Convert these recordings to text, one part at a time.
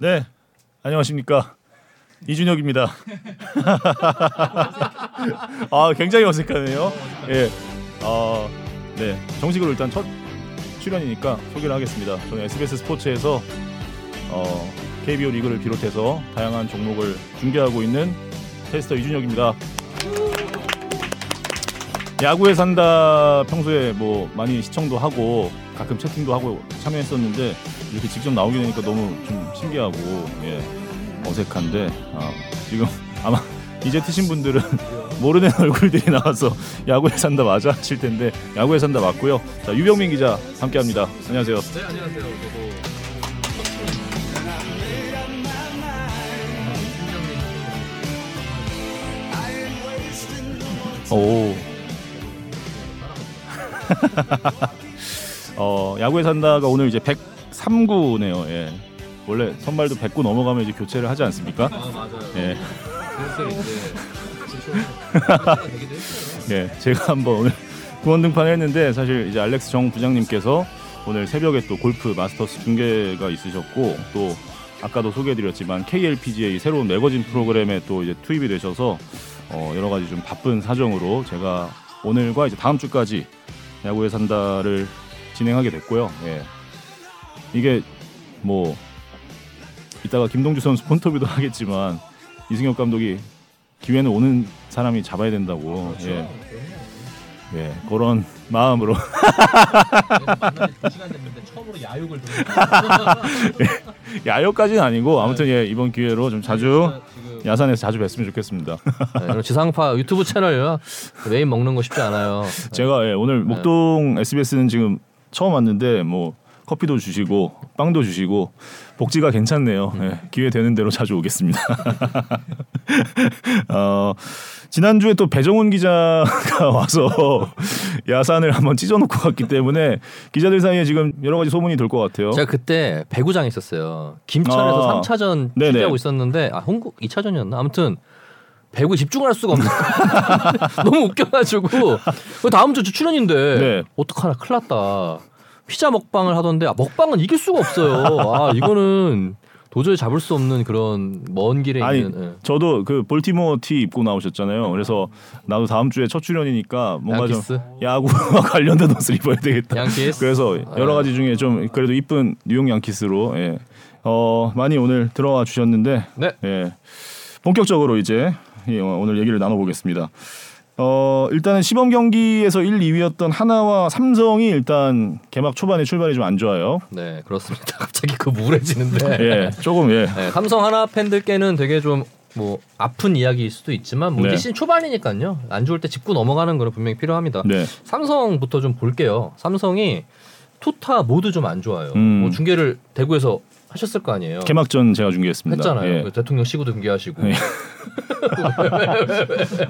네, 안녕하십니까 이준혁입니다. 아 굉장히 어색하네요. 예, 아, 네 정식으로 일단 첫 출연이니까 소개를 하겠습니다. 저는 SBS 스포츠에서 어, KBO 리그를 비롯해서 다양한 종목을 중계하고 있는 테스터 이준혁입니다. 야구에 산다 평소에 뭐 많이 시청도 하고 가끔 채팅도 하고 참여했었는데 이렇게 직접 나오게 되니까 너무 좀 신기하고 예, 어색한데 아, 지금 아마 이제 트신 분들은 모르는 얼굴들이 나와서 야구에 산다 맞아 하실 텐데 야구에 산다 맞고요. 자 유병민 기자 함께합니다. 안녕하세요. 네 안녕하세요. 저도 오. 어, 야구에 산다가 오늘 이제 103구네요. 예. 원래 선발도 100구 넘어가면 이제 교체를 하지 않습니까? 아 맞아요. 예. 예. 제가 한번 오늘 구원 등판을 했는데 사실 이제 알렉스 정 부장님께서 오늘 새벽에 또 골프 마스터스 중계가 있으셨고 또 아까도 소개해드렸지만 KLPGA 새로운 매거진 프로그램에 또 이제 투입이 되셔서 어, 여러 가지 좀 바쁜 사정으로 제가 오늘과 이제 다음 주까지 야구에 산다를 진행하게 됐고요. 예. 이게 뭐 이따가 김동주 선수 폰터뷰도 하겠지만 이승엽 감독이 기회는 오는 사람이 잡아야 된다고. 예, 예. 그런 마음으로. 만난 지 2시간 됐는데 처음으로 야욕을 들은 야유까지는 아니고 아무튼 예 이번 기회로 좀 자주 야산에서 자주 뵀으면 좋겠습니다. 네, 지상파 유튜브 채널요 메인 먹는 거 쉽지 않아요. 제가 예, 오늘 목동 SBS는 지금 처음 왔는데 뭐 커피도 주시고 빵도 주시고 복지가 괜찮네요. 예, 기회 되는 대로 자주 오겠습니다. 어, 지난주에 또 배정훈 기자가 와서 야산을 한번 찢어놓고 갔기 때문에 기자들 사이에 지금 여러 가지 소문이 돌 것 같아요. 제가 그때 배구장에 있었어요. 김천에서 아. 3차전 네네. 취재하고 있었는데 아 홍국 2차전이었나? 아무튼 배구에 집중할 수가 없는 너무 웃겨가지고 그 다음 주 출연인데 네. 어떡하나 큰일 났다. 피자 먹방을 하던데 아, 먹방은 이길 수가 없어요. 아 이거는 도저히 잡을 수 없는 그런 먼 길에 아니 있는 예. 저도 그 볼티모어 티 입고 나오셨잖아요. 그래서 나도 다음 주에 첫 출연이니까 뭔가 좀 양키스 야구와 관련된 옷을 입어야 되겠다. 양키스 그래서 여러 가지 중에 좀 그래도 이쁜 뉴욕 양키스로 예. 어, 많이 오늘 들어와 주셨는데 네. 예. 본격적으로 이제 예, 어, 오늘 얘기를 나눠보겠습니다. 어, 일단은 시범 경기에서 1, 2위였던 하나와 삼성이 일단 개막 초반에 출발이 좀 안 좋아요. 네 그렇습니다. 갑자기 그 우울해지는데 예, 조금 예. 네, 삼성 하나 팬들께는 되게 좀 뭐 아픈 이야기일 수도 있지만 뭐 네. 시즌 초반이니까요. 안 좋을 때 짚고 넘어가는 거는 분명히 필요합니다. 네. 삼성부터 좀 볼게요. 삼성이 투타 모두 좀 안 좋아요. 음. 뭐 중계를 대구에서 하셨을 거 아니에요. 개막전 제가 중계했습니다. 했잖아요. 예. 그 대통령 시구도 중계하시고. 예.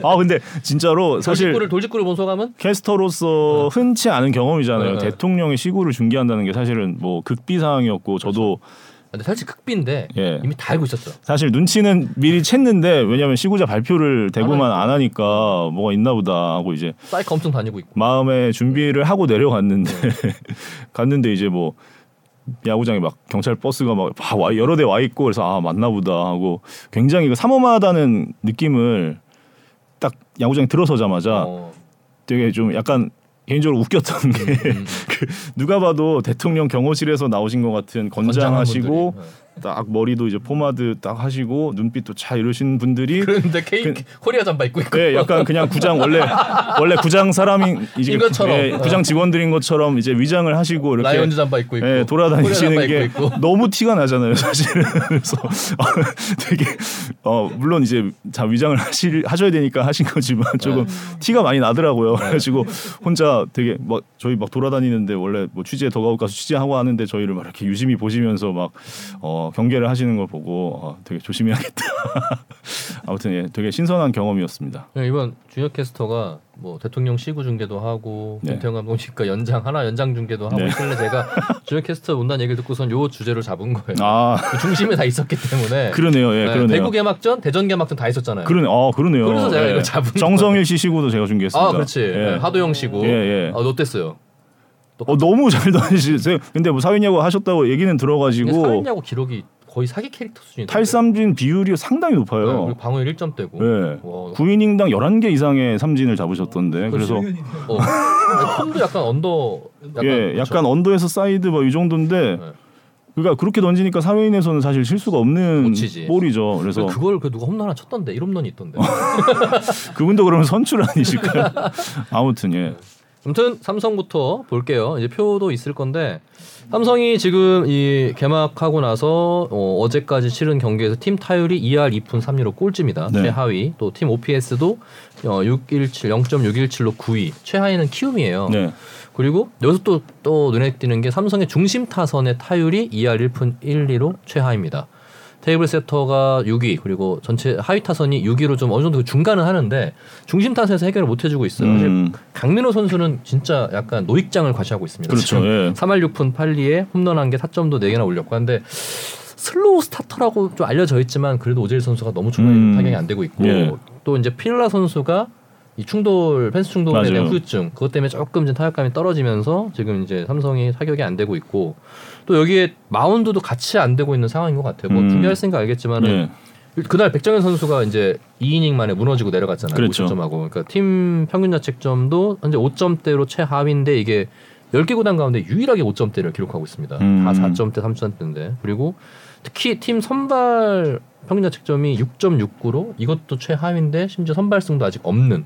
아 근데 진짜로 사실 돌직구를 돌직구를 본 소감은? 캐스터로서 흔치 않은 경험이잖아요. 네, 네. 대통령의 시구를 중계한다는 게 사실은 뭐 극비 사항이었고 저도 근데 사실 극비인데 예. 이미 다 알고 있었죠. 사실 눈치는 미리 챘는데 왜냐면 시구자 발표를 대구만 안 안 하니까 뭐가 있나 보다 하고 이제 사이크 엄청 다니고 있고. 마음의 준비를 하고 내려갔는데 갔는데 이제 뭐 야구장에 막 경찰 버스가 막 와- 여러 대 와 있고 그래서 아 맞나 보다 하고 굉장히 그 삼엄하다는 느낌을 딱 야구장에 들어서자마자 어, 되게 좀 약간 개인적으로 웃겼던 게 음. 그 누가 봐도 대통령 경호실에서 나오신 것 같은 건장하시고. 네. 딱 머리도 이제 포마드 딱 하시고 눈빛도 차 이러신 분들이 그런데 케이크 코리아 잠바 입고 있고. 예, 약간 그냥 구장 원래 원래 구장 사람인 이제 이것처럼. 예, 구장 직원들인 것처럼 이제 위장을 하시고 이렇게 라이온즈 잠바 입고 있고. 예, 돌아다니시는 게 있고. 너무 티가 나잖아요, 사실은. 그래서 어, 되게 어 물론 이제 자 위장을 하실 하셔야 되니까 하신 거지만 조금 티가 많이 나더라고요. 그래가지고 혼자 되게 막 저희 막 돌아다니는데 원래 뭐 취재 더가웃 가서 취재하고 하는데 저희를 막 이렇게 유심히 보시면서 막 어, 경계를 하시는 걸 보고 어, 되게 조심해야겠다. 아무튼 예, 되게 신선한 경험이었습니다. 네, 이번 준혁 캐스터가 뭐 대통령 시구 중계도 하고 네. 김태형 감독님과 연장 하나 연장 중계도 하고 네. 있길래 제가 준혁 캐스터 온다는 얘기를 듣고선 요 주제로 잡은 거예요. 아 그 중심에 다 있었기 때문에. 그러네요, 예, 네, 그러네요. 대구 개막전, 대전 개막전 다 있었잖아요. 그러네, 아 그러네요. 그래서 제가 이거 잡은 정성일 씨 시구도 제가 중계했습니다. 아, 그렇지. 예. 네, 하도영 시구. 예, 예. 아, 어땠어요? 어 너무 잘 다니시세요. 근데 뭐 사회냐고 하셨다고 얘기는 들어가지고 사회냐고 기록이 거의 사기 캐릭터 수준이 탈삼진 비율이 상당히 네, 높아요. 그리고 방어율 1점대고. 예. 와, 9이닝당 11개 이상의 삼진을 잡으셨던데. 그래서 어, 폼도 약간 언더 약간 예? 약간 언더에서 사이드 뭐 이 정도인데 네. 그러니까 그렇게 던지니까 사회인에서는 사실 실수가 없는 못 치지. 볼이죠. 그래서 그걸 그 누가 홈런 하나 쳤던데 1홈런이 있던데. 그분도 그러면 선출 아니실까요? 아무튼 예. 아무튼 삼성부터 볼게요. 이제 표도 있을 건데 삼성이 지금 이 개막하고 나서 어, 어제까지 치른 경기에서 팀 타율이 2할 2푼 3리로 꼴찌입니다. 네. 최하위. 또 팀 OPS도 어, 617 0.617로 9위. 최하위는 키움이에요. 네. 그리고 여기서 또, 또 눈에 띄는 게 삼성의 중심 타선의 타율이 2할 1푼 1리로 최하입니다. 테이블 세터가 6위 그리고 전체 하위 타선이 6위로 좀 어느 정도 그 중간은 하는데 중심 타선에서 해결을 못 해주고 있어요. 사실 음, 강민호 선수는 진짜 약간 노익장을 과시하고 있습니다. 그렇죠. 예. 3할 6푼 8리에 홈런 한 개, 타점도 4개나 올렸고 한데 슬로우 스타터라고 좀 알려져 있지만 그래도 오재일 선수가 너무 중간에 음. 타격이 안 되고 있고 예. 또 이제 필라 선수가 이 충돌 펜스 충돌에 대한 맞아요. 후유증 그것 때문에 조금 이제 타격감이 떨어지면서 지금 이제 삼성이 타격이 안 되고 있고 또 여기에 마운드도 같이 안 되고 있는 상황인 것 같아요. 뭐 음. 생각 알겠지만은 예. 그날 백정현 선수가 이제 2이닝 만에 무너지고 내려갔잖아요. 그렇죠. 50점하고. 그러니까 팀 평균 자책점도 현재 5점대로 최하위인데 이게 10개 구단 가운데 유일하게 5점대를 기록하고 있습니다. 음. 다 4점대, 3점대인데. 그리고 특히 팀 선발 평균 자책점이 6.69로 이것도 최하위인데 심지어 선발승도 아직 없는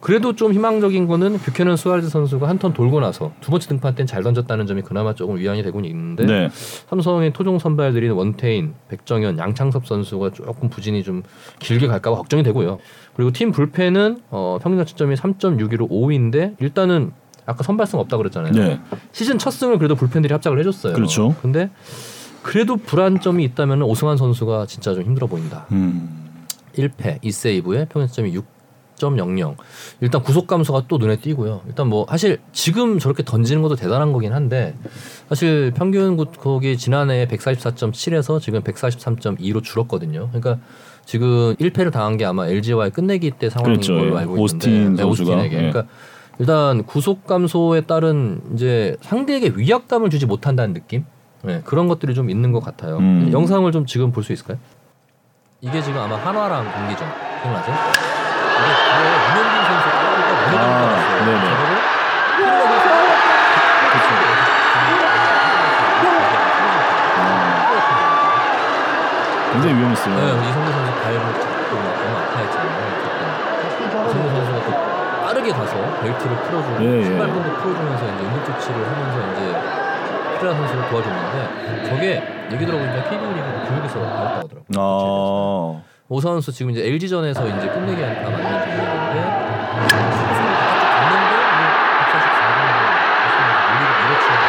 그래도 좀 희망적인 거는 뷰캐넌 수아레즈 선수가 한 턴 돌고 나서 두 번째 등판 때는 잘 던졌다는 점이 그나마 조금 위안이 되고 있는데 네. 삼성의 토종 선발들인 원태인, 백정현, 양창섭 선수가 조금 부진이 좀 길게 갈까봐 걱정이 되고요. 그리고 팀 불펜은 어, 평균 자책점이 3.62로 5위인데 일단은 아까 선발승 없다 그랬잖아요. 네. 시즌 첫 승을 그래도 불펜들이 합작을 해줬어요. 그렇죠. 근데 그래도 불안점이 있다면 오승환 선수가 진짜 좀 힘들어 보인다. 음. 1패 2세이브에 평균 점이 6.00. 일단 구속 감소가 또 눈에 띄고요. 일단 뭐 사실 지금 저렇게 던지는 것도 대단한 거긴 한데 사실 평균 구속이 지난해 144.7에서 지금 143.2로 줄었거든요. 그러니까 지금 1패를 당한 게 아마 LG와의 끝내기 때 상황인 그렇죠. 걸로 예. 알고 있는데 오스틴 네, 선수가. 오스틴에게. 예. 그러니까 일단 구속 감소에 따른 이제 상대에게 위압감을 주지 못한다는 느낌? 네, 그런 것들이 좀 있는 것 같아요. 음. 영상을 좀 지금 볼 수 있을까요? 이게 지금 아마 한화랑 경기전 기억나세요? 문현빈 선수가 문현빈 아, 나왔어요. 네네. 저거를 필러 선수가 아, 굉장히 위험했어요. 네, 이성규 선수 발을 잡고 막 너무 아파했잖아요. 이성규 선수가 또 빠르게 가서 벨트를 풀어주고 예, 예. 신발끈도 풀어주면서 이제 응급 조치를 하면서 이제 필라 선수를 도와줬는데 저게 얘기 들어보니까 KBO 리그 교육에서 나왔다고 하더라고요. 아. 오선 선수 지금 이제 LG전에서 이제 끝내기 하니까 맞는 장면인데 수비수를 바깥쪽 갔는데 뭐 144분 우리가 밀어치는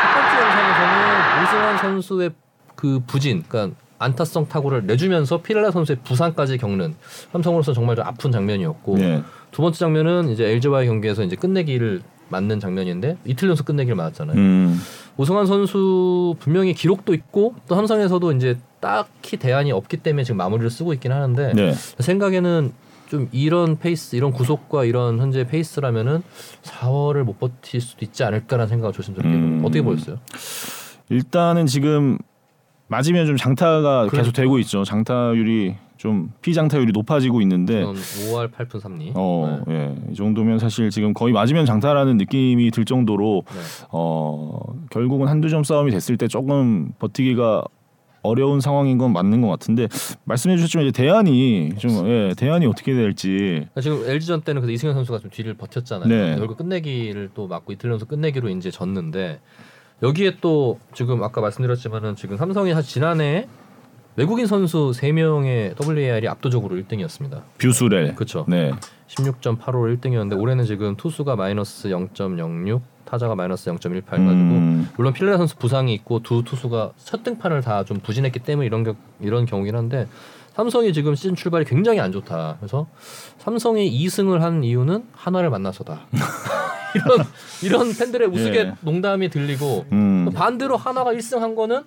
첫 번째 영상에서는 오승환 선수의 그 부진, 그러니까 안타성 타구를 내주면서 피렐라 선수의 부상까지 겪는 삼성으로서 정말 좀 아픈 장면이었고 네. 두 번째 장면은 이제 LG와의 경기에서 이제 끝내기를 맞는 장면인데 이틀 연속 끝내기를 맞았잖아요. 음. 오승환 선수 분명히 기록도 있고 또 삼성에서도 이제 딱히 대안이 없기 때문에 지금 마무리를 쓰고 있긴 하는데 네. 생각에는 좀 이런 페이스, 이런 구속과 이런 현재 페이스라면은 4월을 못 버틸 수도 있지 않을까라는 생각을 조심스럽게 음. 어떻게 보였어요? 일단은 지금 맞으면 좀 장타가 그러니까. 계속 되고 있죠. 장타율이 좀 피장타율이 높아지고 있는데 전 5월 8분 3리. 네. 어, 네. 예. 이 정도면 사실 지금 거의 맞으면 장타라는 느낌이 들 정도로 네. 어, 결국은 한두 점 싸움이 됐을 때 조금 버티기가 어려운 상황인 건 맞는 것 같은데 말씀해 주셨지만 이제 대안이 좀 예, 대안이 어떻게 될지 그러니까 지금 LG전 때는 그래서 이승현 선수가 좀 뒤를 버텼잖아요. 네. 결국 끝내기를 또 맞고 이틀 연속 끝내기로 이제 졌는데 여기에 또 지금 아까 말씀드렸지만은 지금 삼성이 사실 지난해 외국인 선수 3명의 WAR이 압도적으로 1등이었습니다. 뷰수렐 그렇죠. 네. 16.85로 1등이었는데 올해는 지금 투수가 마이너스 0.06, 타자가 마이너스 0.18 가지고 음, 물론 필레라 선수 부상이 있고 두 투수가 첫 등판을 다 좀 부진했기 때문에 이런 겨, 이런 경우긴 한데 삼성이 지금 시즌 출발이 굉장히 안 좋다. 그래서 삼성이 2승을 한 이유는 한화를 만나서다. 이런 이런 팬들의 우스갯 예. 농담이 들리고 음. 반대로 한화가 1승 한 거는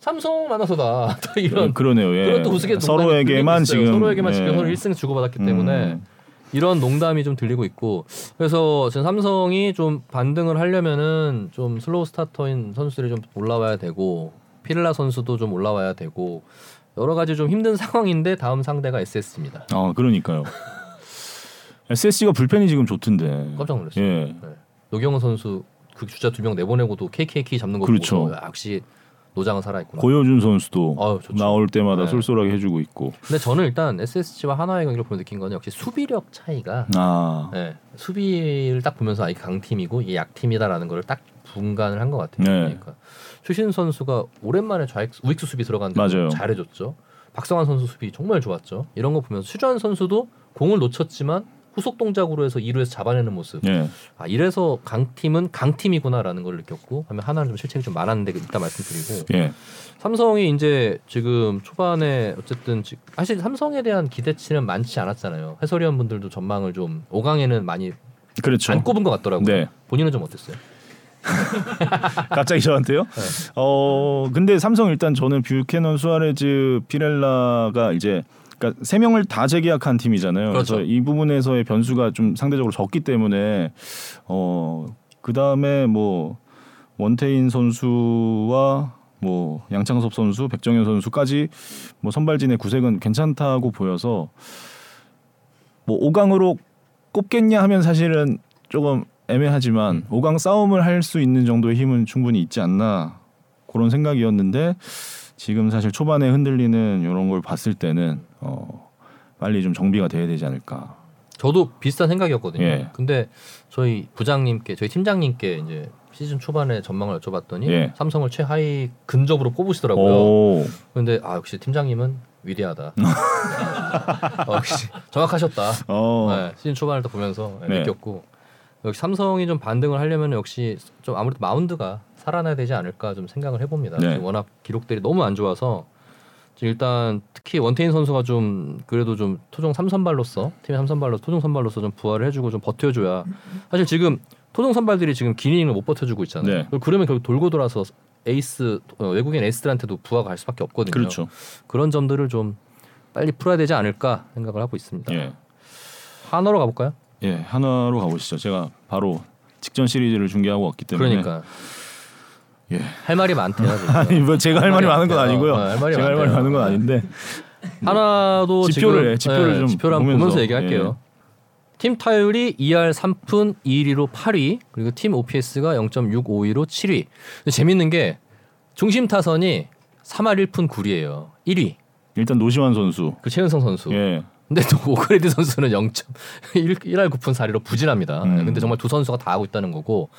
삼성 만나서다. 또 이런 그러네요. 예. 그런 또 우스갯 서로에게만. 지금 서로에게만 지금 예. 서로 1승 주고받았기 때문에 음. 이런 농담이 좀 들리고 있고 그래서 지금 삼성이 좀 반등을 하려면은 좀 슬로우 스타터인 선수들이 좀 올라와야 되고 피렐라 선수도 좀 올라와야 되고 여러 가지 좀 힘든 상황인데 다음 상대가 SS입니다. 아 그러니까요. SSC가 불펜이 지금 좋던데. 깜짝 놀랐어요. 예. 네. 노경호 선수 그 주자 두 명 내보내고도 KKK 잡는 거 그렇죠. 보고 역시 노장은 살아있구나. 고효준 선수도 아유, 좋죠. 나올 때마다 네. 쏠쏠하게 해주고 있고. 근데 저는 일단 SSG와 하나의 경기를 보면 느낀 거는 역시 수비력 차이가 아 네, 수비를 딱 보면서 아, 이 강팀이고 이 약팀이다라는 걸 딱 분간을 한 것 같아요. 네. 그러니까 추신 선수가 오랜만에 좌익 우익수 수비 들어갔는데 맞아요. 잘해줬죠. 박성환 선수 수비 정말 좋았죠. 이런 거 보면서 수전 선수도 공을 놓쳤지만 후속 동작으로 해서 2루에서 잡아내는 모습. 예. 아 이래서 강팀은 강팀이구나라는 걸 느꼈고 하면 하나는 좀 실책이 좀 많았는데 이따 말씀드리고 예. 삼성이 이제 지금 초반에 어쨌든 지- 사실 삼성에 대한 기대치는 많지 않았잖아요. 해설위원 분들도 전망을 좀 5강에는 많이 그렇죠. 안 꼽은 것 같더라고요. 네. 본인은 좀 어땠어요? 갑자기 저한테요? 네. 어 근데 삼성 일단 저는 뷰캐넌 수아레즈 피렐라가 이제 그러니까 세 명을 다 재계약한 팀이잖아요. 그 그렇죠. 래서 이 부분에서의 변수가 좀 상대적으로 적기 때문에 어그 다음에 뭐 원태인 선수와 뭐 양창섭 선수, 백정현 선수까지 뭐 선발진의 구색은 괜찮다고 보여서 뭐 5강으로 꼽겠냐 하면 사실은 조금 애매하지만 5강 싸움을 할 수 있는 정도의 힘은 충분히 있지 않나 그런 생각이었는데 지금 사실 초반에 흔들리는 이런 걸 봤을 때는 어 빨리 좀 정비가 돼야 되지 않을까. 저도 비슷한 생각이었거든요. 예. 근데 저희 부장님께 저희 팀장님께 이제 시즌 초반에 전망을 여쭤봤더니 예. 삼성을 최하위 근접으로 꼽으시더라고요. 오, 근데 아 역시 팀장님은 위대하다. 어, 역시 정확하셨다. 어, 네, 시즌 초반을 또 보면서 네, 네. 느꼈고 역시 삼성이 좀 반등을 하려면 역시 좀 아무래도 마운드가 살아나야 되지 않을까 좀 생각을 해봅니다. 네. 워낙 기록들이 너무 안 좋아서 일단 특히 원태인 선수가 좀 그래도 좀 토종 3선발로서 팀의 3선발로 토종 선발로서 좀 부활을 해주고 좀 버텨줘야 사실 지금 토종 선발들이 지금 긴 이닝을 못 버텨주고 있잖아요. 네. 그러면 결국 돌고 돌아서 에이스 어, 외국인 에이스들한테도 부하가 갈 수밖에 없거든요. 그렇죠. 그런 점들을 좀 빨리 풀어야 되지 않을까 생각을 하고 있습니다. 예, 한화로 가볼까요? 예 하나로 가보시죠. 제가 바로 직전 시리즈를 중계하고 왔기 때문에 그러니까 예. 할 말이 많대요. 아니 뭐 제가 할 말이 많은 건. 아니고요. 어, 할 말이 제가 할 말이. 많은 건 아닌데 하나도 지표를, 지금 지표를 좀 지표를 보면서, 보면서 얘기할게요. 팀 타율이 2할 3푼 2리로 8위 그리고 팀 OPS가 0.652로 7위. 근데 재밌는 게 중심 타선이 3할 1푼 9리예요. 1위. 일단 노시환 선수. 그 채은성 선수. 예, 근데 또 오그레디 선수는 0.1할 9푼 4리로 부진합니다. 음. 근데 정말 두 선수가 다 하고 있다는 거고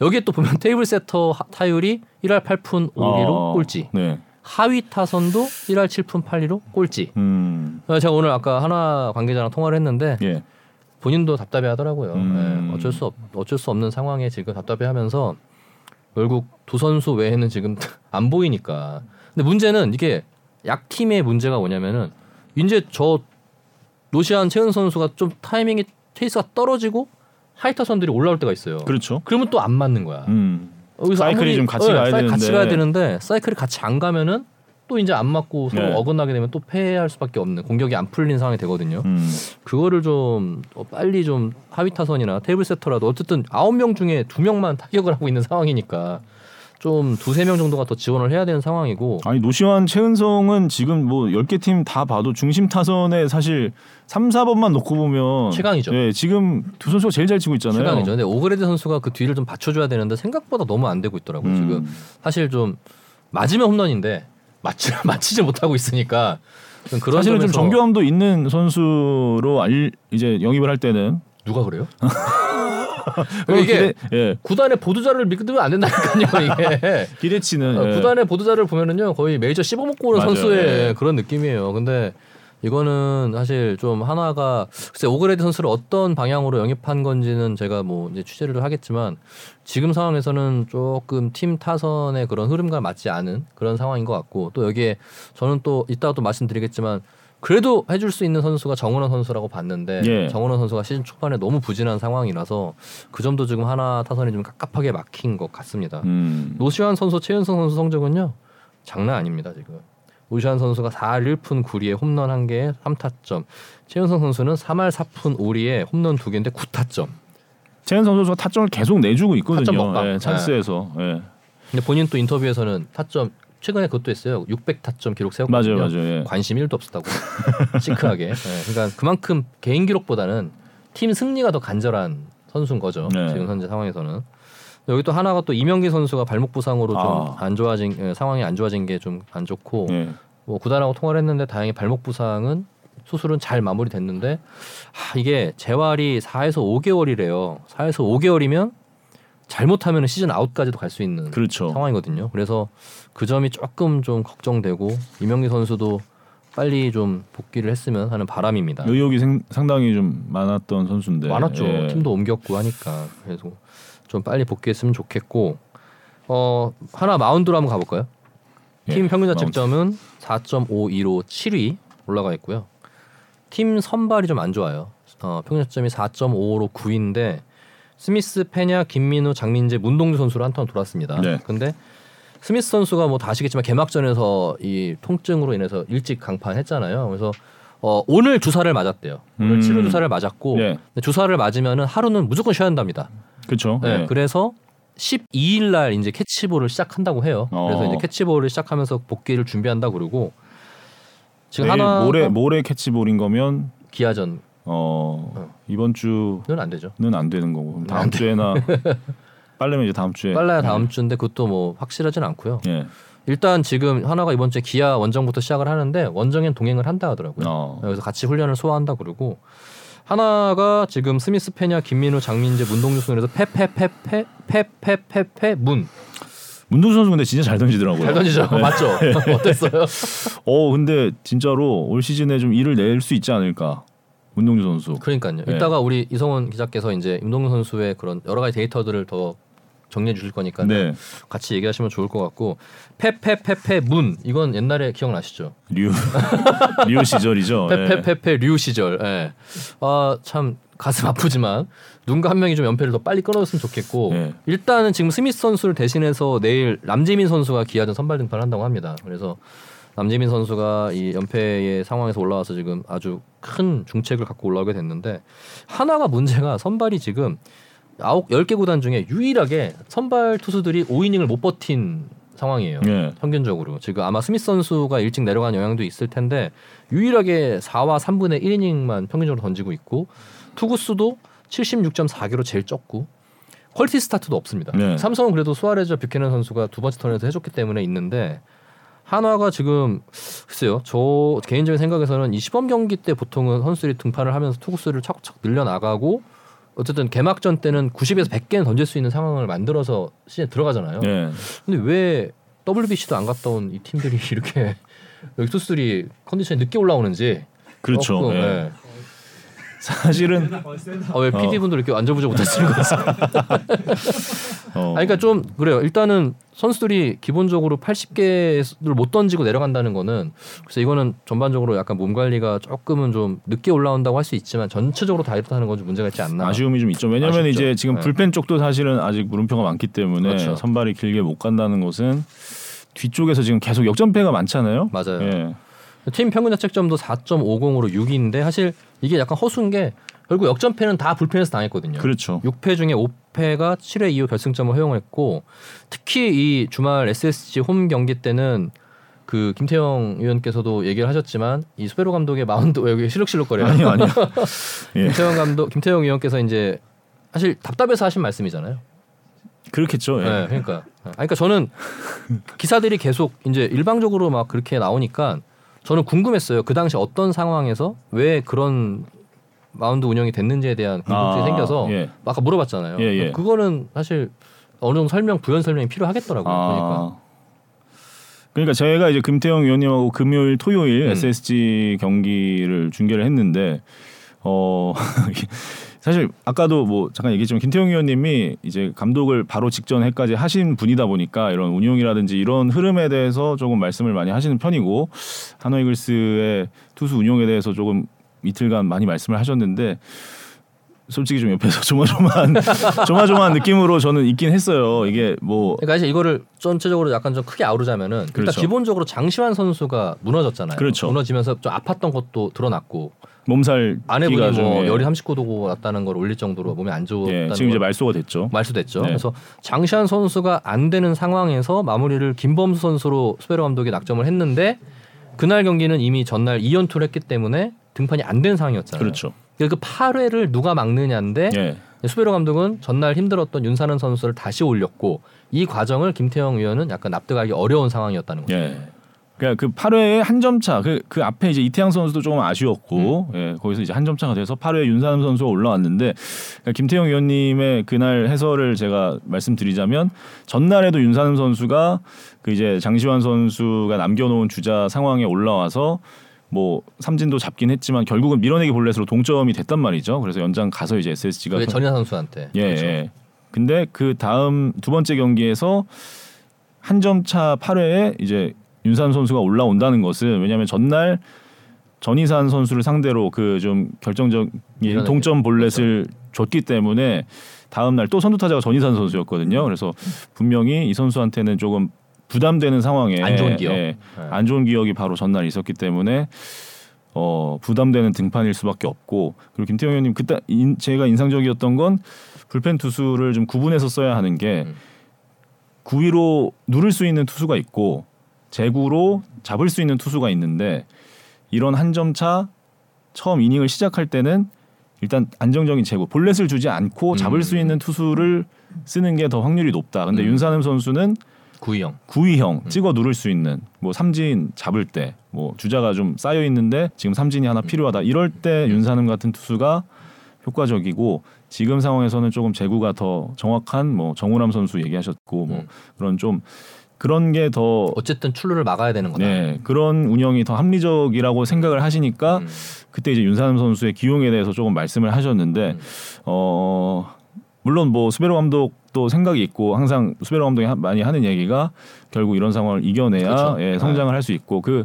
여기에 또 보면 테이블 세터 하- 타율이 1할 8푼 5리로 어, 꼴찌. 네. 하위 타선도 1할 7푼 8리로 꼴찌. 음, 어, 제가 오늘 아까 한화 관계자랑 통화를 했는데 예, 본인도 답답해 하더라고요. 음. 예, 어쩔 수 없, 어쩔 수 없는 상황에 지금 답답해 하면서 결국 두 선수 외에는 지금 안 보이니까. 근데 문제는 이게 약 팀의 문제가 뭐냐면은 이제 저 노시환 채은성 선수가 좀 타이밍이 페이스가 떨어지고 하위타선들이 올라올 때가 있어요. 그렇죠. 그러면 또 안 맞는 거야. 음, 여기서 사이클이 아무리- 좀 같이 예, 가야 사이- 같이 되는데. 가야 되는데 사이클이 같이 안 가면은 또 이제 안 맞고 서로 네. 어긋나게 되면 또 패할 수밖에 없는 공격이 안 풀린 상황이 되거든요. 음, 그거를 좀 어, 빨리 좀 하위 타선이나 테이블 세터라도 어쨌든 아홉 명 중에 두 명만 타격을 하고 있는 상황이니까 좀 두세 명 정도가 더 지원을 해야 되는 상황이고 아니 노시환 최은성은 지금 뭐 10개 팀 다 봐도 중심 타선에 사실 3, 4번만 놓고 보면 최강이죠. 예, 지금 두 선수가 제일 잘 치고 있잖아요. 최강이죠. 근데 오그레드 선수가 그 뒤를 좀 받쳐 줘야 되는데 생각보다 너무 안 되고 있더라고요. 음. 지금 사실 좀 맞으면 홈런인데 맞지 맞히지 못하고 있으니까 좀 그런 사실은 좀 점에서 정교함도 있는 선수로 알, 이제 영입을 할 때는 누가 그래요? 그리고 이게 기대, 예, 구단의 보도자를 믿으면 안 된다니까요. 이게 기대치는 어, 예. 구단의 보도자를 보면은요 거의 메이저 씹어먹고 오는 맞아요. 선수의 예. 그런 느낌이에요. 근데 이거는 사실 좀 하나가 글쎄 오그레드 선수를 어떤 방향으로 영입한 건지는 제가 뭐 이제 취재를 하겠지만 지금 상황에서는 조금 팀 타선의 그런 흐름과 맞지 않은 그런 상황인 것 같고 또 여기에 저는 또 이따가 또 말씀드리겠지만 그래도 해줄 수 있는 선수가 정은원 선수라고 봤는데 예. 정은원 선수가 시즌 초반에 너무 부진한 상황이라서 그 점도 지금 하나 타선이 좀 갑갑하게 막힌 것 같습니다. 음. 노시환 선수, 최은성 선수 성적은요 장난 아닙니다 지금. 오시환 선수가 4할 1푼 9리에 홈런 1개 3타점. 최은성 선수는 3할 4푼 5리에 홈런 2개인데 9타점. 최현 선수가 타점을 계속 내주고 타점 있거든요. 먹방. 예, 찬스에서. 예. 근데 본인 또 인터뷰에서는 타점 최근에 그것도 했어요. 600타점 기록 세웠거든요. 맞아요, 맞아요. 예. 관심 1도 없었다고 시크하게. 예, 그러니까 그만큼 개인 기록보다는 팀 승리가 더 간절한 선수인 거죠. 네. 지금 현재 상황에서는. 여기 또 하나가 또 이명기 선수가 발목 부상으로 아. 좀안 좋아진 예, 상황이 안 좋아진 게 좀 안 좋고 예. 뭐 구단하고 통화를 했는데 다행히 발목 부상은 수술은 잘 마무리됐는데 하, 이게 재활이 4에서 5개월이래요. 4에서 5개월이면 잘못하면 시즌 아웃까지도 갈 수 있는 그렇죠. 상황이거든요. 그래서 그 점이 조금 좀 걱정되고 이명기 선수도 빨리 좀 복귀를 했으면 하는 바람입니다. 의욕이 생- 상당히 좀 많았던 선수인데. 많았죠. 예. 팀도 옮겼고 하니까 그래서 좀 빨리 복귀했으면 좋겠고 어 하나 마운드로 한번 가볼까요? 예, 팀 평균. 자책점은 4.52로 7위 올라가 있고요. 팀 선발이 좀 안 좋아요. 어, 평균 자책점이 4.55로 9위인데 스미스, 페냐, 김민우, 장민재, 문동주 선수로 한턴 돌았습니다. 네. 근데 스미스 선수가 뭐 다 아시겠지만 개막전에서 이 통증으로 인해서 일찍 강판했잖아요. 그래서 어, 오늘 주사를 맞았대요. 오늘 음. 치료 주사를 맞았고 예. 근데 주사를 맞으면은 하루는 무조건 쉬어야 한답니다. 그렇죠. 네, 예. 그래서 12일 날 이제 캐치볼을 시작한다고 해요. 그래서 어. 이제 캐치볼을 시작하면서 복귀를 준비한다 그러고 지금 한화 모레 모레 캐치볼인 거면 기아전 은 어, 이번 주는 안 되죠. 안 되는 거고 그럼 다음. 주에나 빠르면 이제 다음 주에 빨라야 다음 주인데 그것도 뭐 확실하진 않고요. 예. 일단 지금 한화가 이번 주에 기아 원정부터 시작을 하는데 원정엔 동행을 한다 하더라고요. 어. 그래서 같이 훈련을 소화한다 그러고 한화가 지금 스미스 페냐 김민우 장민재 문동주 해서 페페페페페페페페 문. 문동주 선수 근데 진짜 잘 던지더라고요. 잘 던지죠. 네. 맞죠? 어땠어요? 어 근데 진짜로 올 시즌에 좀 일을 낼 수 있지 않을까 문동주 선수. 그러니까요. 네. 이따가 우리 이성원 기자께서 이제 임동근 선수의 그런 여러 가지 데이터들을 더 정리해 주실 거니까 네. 같이 얘기하시면 좋을 것 같고 페페페페 문 이건 옛날에 기억나시죠? 류 류 시절이죠. 예. 페페페페 류 시절. 예. 아참 가슴 아프지만 누군가 한 명이 좀 연패를 더 빨리 끊어줬으면 좋겠고 예. 일단은 지금 스미스 선수를 대신해서 내일 남재민 선수가 기아전 선발 등판을 한다고 합니다. 그래서 남재민 선수가 이 연패의 상황에서 올라와서 지금 아주 큰 중책을 갖고 올라오게 됐는데 하나가 문제가 선발이 지금 아홉 열 개 구단 중에 유일하게 선발 투수들이 5이닝을 못 버틴 상황이에요. 예. 평균적으로 지금 아마 스미스 선수가 일찍 내려간 영향도 있을 텐데 유일하게 4와 3분의 1이닝만 평균적으로 던지고 있고 투구수도 76.4개로 제일 적고 퀄리티 스타트도 없습니다. 네. 삼성은 그래도 수아레즈 뷰캐넌 선수가 두 번째 턴에서 해줬기 때문에 있는데 한화가 지금 글쎄요 저 개인적인 생각에서는 이 시범 경기 때 보통은 선수들이 등판을 하면서 투구수를 차곡차곡 늘려 나가고 어쨌든 개막전 때는 90에서 100개는 던질 수 있는 상황을 만들어서 시즌에 들어가잖아요. 예. 근데 왜 WBC도 안 갔다 온 이 팀들이 이렇게 여기 투수들이 컨디션이 늦게 올라오는지 그렇죠. 조금, 예. 예. 사실은 아, 왜 PD 분들 이렇게 앉아보지 못하시는 거지? 어, 아니, 그러니까 좀 그래요. 일단은 선수들이 기본적으로 80개를 못 던지고 내려간다는 거는 그래서 이거는 전반적으로 약간 몸 관리가 조금은 좀 늦게 올라온다고 할 수 있지만 전체적으로 다 이렇다는 건 좀 문제가 있지 않나. 아쉬움이 좀 있죠. 왜냐하면 아쉽죠. 이제 지금 네. 불펜 쪽도 사실은 아직 물음표가 많기 때문에 그렇죠. 선발이 길게 못 간다는 것은 뒤쪽에서 지금 계속 역전패가 많잖아요. 맞아요. 예. 팀 평균 자책점도 4.50으로 6위인데 사실 이게 약간 허수인 게 결국 역전패는 다 불펜에서 당했거든요. 그렇죠. 6패 중에 5패가 7회 이후 결승점을 허용했고 특히 이 주말 SSG 홈 경기 때는 그 김태형 의원께서도 얘기를 하셨지만 이 수베로 감독의 마운드 왜 여기 실룩실룩거려요. 아니요, 아니요. 예. 김태형 감독 김태형 의원께서 이제 사실 답답해서 하신 말씀이잖아요. 그렇겠죠. 예. 네, 그러니까. 아니, 그러니까 저는 기사들이 계속 이제 일방적으로 막 그렇게 나오니까 저는 궁금했어요. 그 당시 어떤 상황에서 왜 그런 마운드 운영이 됐는지에 대한 궁금증이 아, 생겨서 예. 아까 물어봤잖아요. 예, 예. 그거는 사실 어느 정도 설명 부연 설명이 필요하겠더라고요. 그러니까 아. 그러니까 저희가 이제 김태형 위원님하고 금요일, 토요일 음. SSG 경기를 중계를 했는데 어 사실 아까도 뭐 잠깐 얘기했지만 김태형 위원님이 이제 감독을 바로 직전 해까지 하신 분이다 보니까 이런 운용이라든지 이런 흐름에 대해서 조금 말씀을 많이 하시는 편이고 한화이글스의 투수 운용에 대해서 조금 이틀간 많이 말씀을 하셨는데 솔직히 좀 옆에서 조마조마한 조마조마한 느낌으로 저는 있긴 했어요. 이게 뭐 그러니까 사실 이거를 전체적으로 약간 좀 크게 아우르자면은 일단 그렇죠. 기본적으로 장시환 선수가 무너졌잖아요. 그렇죠. 무너지면서 좀 아팠던 것도 드러났고 몸살 아내분이 뭐 예. 열이 39도고 났다는 걸 올릴 정도로 몸이 안 좋았다는 예, 지금 이제 걸 말소가 됐죠. 말소됐죠. 네. 그래서 장시환 선수가 안 되는 상황에서 마무리를 김범수 선수로 수베르 감독이 낙점을 했는데 그날 경기는 이미 전날 2연투를 했기 때문에 등판이 안 된 상황이었잖아요. 그렇죠. 그 8회를 누가 막느냐인데 예. 수베르 감독은 전날 힘들었던 윤사는 선수를 다시 올렸고 이 과정을 김태형 위원은 약간 납득하기 어려운 상황이었다는 거죠. 예. 그러니까 그 8회에 한 점 차. 그, 그 앞에 이제 이태양 선수도 조금 아쉬웠고, 음. 예, 거기서 이제 한 점 차가 돼서 8회에 윤산음 선수가 올라왔는데, 그러니까 김태형 위원님의 그날 해설을 제가 말씀드리자면, 전날에도 윤산음 선수가 그 이제 장시환 선수가 남겨놓은 주자 상황에 올라와서 뭐 삼진도 잡긴 했지만 결국은 밀어내기 볼넷으로 동점이 됐단 말이죠. 그래서 연장 가서 이제 SSG가 그게 전야 선수한테. 예, 그렇죠. 예. 근데 그 다음 두 번째 경기에서 한 점 차 8회에 이제 윤산 선수가 올라온다는 것은 왜냐하면 전날 전희산 선수를 상대로 그 좀 결정적인. 동점 볼넷을 줬기 때문에 다음 날 또 선두 타자가 전희산 선수였거든요. 그래서 분명히 이 선수한테는 조금 부담되는 상황에 안 좋은 기억. 예, 네. 안 좋은 기억이 바로 전날 있었기 때문에 어 부담되는 등판일 수밖에 없고 그리고 김태형 의원님 그때 인, 제가 인상적이었던 건 불펜 투수를 좀 구분해서 써야 하는 게 음. 9위로 누를 수 있는 투수가 있고 제구로 잡을 수 있는 투수가 있는데 이런 한 점 차 처음 이닝을 시작할 때는 일단 안정적인 제구 볼넷을 주지 않고 잡을 음. 수 있는 투수를 쓰는 게 더 확률이 높다. 근데 음. 윤산음 선수는 구이형. 구위형 음. 찍어 누를 수 있는 뭐 삼진 잡을 때 뭐 주자가 좀 쌓여 있는데 지금 삼진이 하나 필요하다 이럴 때 윤산음 같은 투수가 효과적이고 지금 상황에서는 조금 제구가 더 정확한 뭐 정우람 선수 얘기하셨고 뭐 음. 그런 좀 그런 게 더 어쨌든 출루를 막아야 되는 거다. 네, 그런 운영이 더 합리적이라고 생각을 하시니까 음. 그때 이제 윤산음 선수의 기용에 대해서 조금 말씀을 하셨는데 음. 어 물론 뭐 수베로 감독도 생각이 있고 항상 수베로 감독이 하- 많이 하는 얘기가 결국 이런 상황을 이겨내야 그렇죠. 예, 성장을 할수 있고 그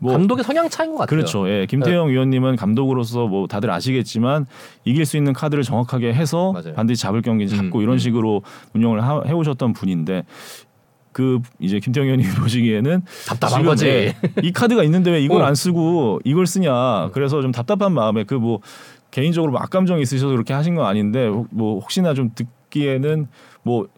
뭐 감독의 성향 차인 것 같아요. 네. 그렇죠. 예, 김태형 위원님은 감독으로서 뭐 다들 아시겠지만 이길 수 있는 카드를 정확하게 해서 맞아요. 반드시 잡을 경기 잡고 음, 이런 음. 식으로 운영을 하- 해오셨던 분인데 그 이제 김태형 위원님이 보시기에는 답답한 거지. 예, 이 카드가 있는데 왜 이걸 어. 안 쓰고 이걸 쓰냐. 그래서 좀 답답한 마음에 그 뭐 개인적으로 뭐 악감정이 있으셔서 그렇게 하신 건 아닌데 혹- 뭐 혹시나 좀 듣기에는 뭐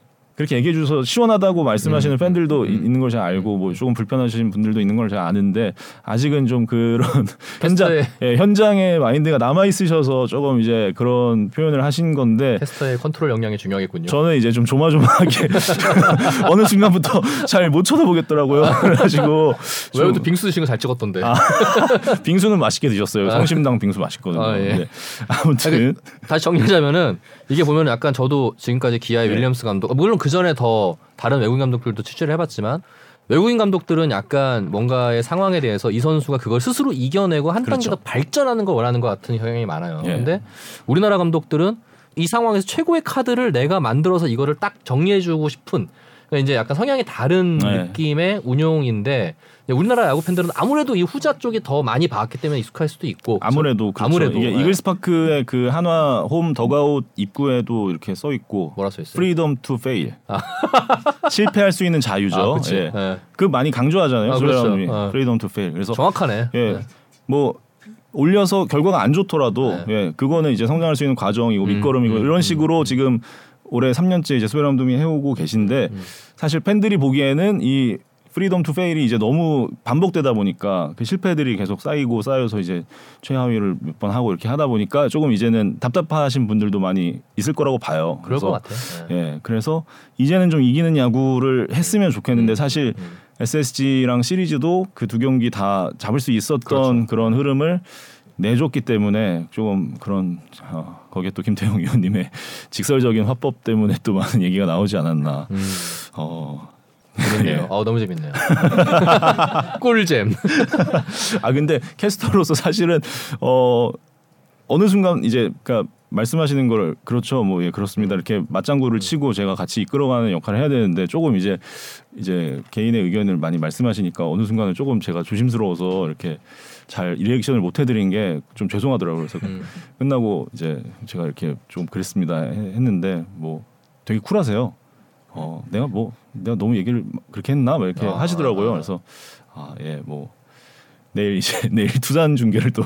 그렇게 얘기해 주셔서 시원하다고 말씀하시는 음, 팬들도 음. 이- 있는 걸 잘 알고 뭐 조금 불편하신 분들도 있는 걸 잘 아는데 아직은 좀 그런 현장 예, 현장의 마인드가 남아 있으셔서 조금 이제 그런 표현을 하신 건데 캐스터의 컨트롤 역량이 중요하겠군요. 저는 이제 좀 조마조마하게 어느 순간부터 잘 못 쳐다보겠더라고요. 그래가지고 좀- 외우도 빙수 드신 거 잘 찍었던데. 아, 빙수는 맛있게 드셨어요. 아. 성심당 빙수 맛있거든요. 아, 예. 네. 아무튼 다시 정리하자면은 이게 보면 약간 저도 지금까지 기아의 네. 윌리엄스 감독 물론 그 전에 더 다른 외국인 감독들도 취재를 해봤지만 외국인 감독들은 약간 뭔가의 상황에 대해서 이 선수가 그걸 스스로 이겨내고 한 단계 그렇죠. 더 발전하는 걸 원하는 것 같은 경향이 많아요. 예. 근데 우리나라 감독들은 이 상황에서 최고의 카드를 내가 만들어서 이거를 딱 정리해주고 싶은 그러니까 이제 약간 성향이 다른 네. 느낌의 운용인데 우리나라 야구 팬들은 아무래도 이 후자 쪽이 더 많이 봐왔기 때문에 익숙할 수도 있고 아무래도 그렇죠. 아무래도, 이게 네. 이글스 파크의 그 한화 홈 더가웃 입구에도 이렇게 써 있고 뭐라 써 있어요? freedom to fail 실패할 수 있는 자유죠. 아. 예. 예. 그 많이 강조하잖아요. 아, 그렇죠. 어. freedom to fail. 그래서 정확하네. 예. 네. 뭐 올려서 결과가 안 좋더라도 네. 예, 그거는 이제 성장할 수 있는 과정이고 음, 밑거름이고 음, 이런 음, 식으로 지금 올해 3년째 이제 수베로 감독이 해오고 계신데 음. 사실 팬들이 보기에는 이 Freedom to Fail이 이제 너무 반복되다 보니까 그 실패들이 계속 쌓이고 쌓여서 이제 최하위를 몇 번 하고 이렇게 하다 보니까 조금 이제는 답답하신 분들도 많이 있을 거라고 봐요. 그럴 것 같아. 예. 예, 그래서 이제는 좀 이기는 야구를 했으면 좋겠는데 음, 사실 음. SSG랑 시리즈도 그 두 경기 다 잡을 수 있었던 그렇죠. 그런 흐름을 내줬기 때문에 조금 그런 어, 거기에 또 김태형 의원님의 직설적인 화법 때문에 또 많은 얘기가 나오지 않았나. 음, 어, 재밌네요. 예. 어, 너무 재밌네요. 꿀잼. 아 근데 캐스터로서 사실은 어 어느 순간 이제 그러니까 말씀하시는 걸 그렇죠. 뭐 예, 그렇습니다. 이렇게 맞장구를 치고 제가 같이 이끌어가는 역할을 해야 되는데 조금 이제 이제 개인의 의견을 많이 말씀하시니까 어느 순간은 조금 제가 조심스러워서 이렇게 잘 리액션을 못 해드린 게 좀 죄송하더라고요. 그래서 음. 끝나고 이제 제가 이렇게 좀 그랬습니다 해- 했는데 뭐 되게 쿨하세요. 어 내가 뭐 내가 너무 얘기를 그렇게 했나 막 이렇게 아, 하시더라고요. 아. 그래서 아 예 뭐 내일 이제 내일 두산 중계를 또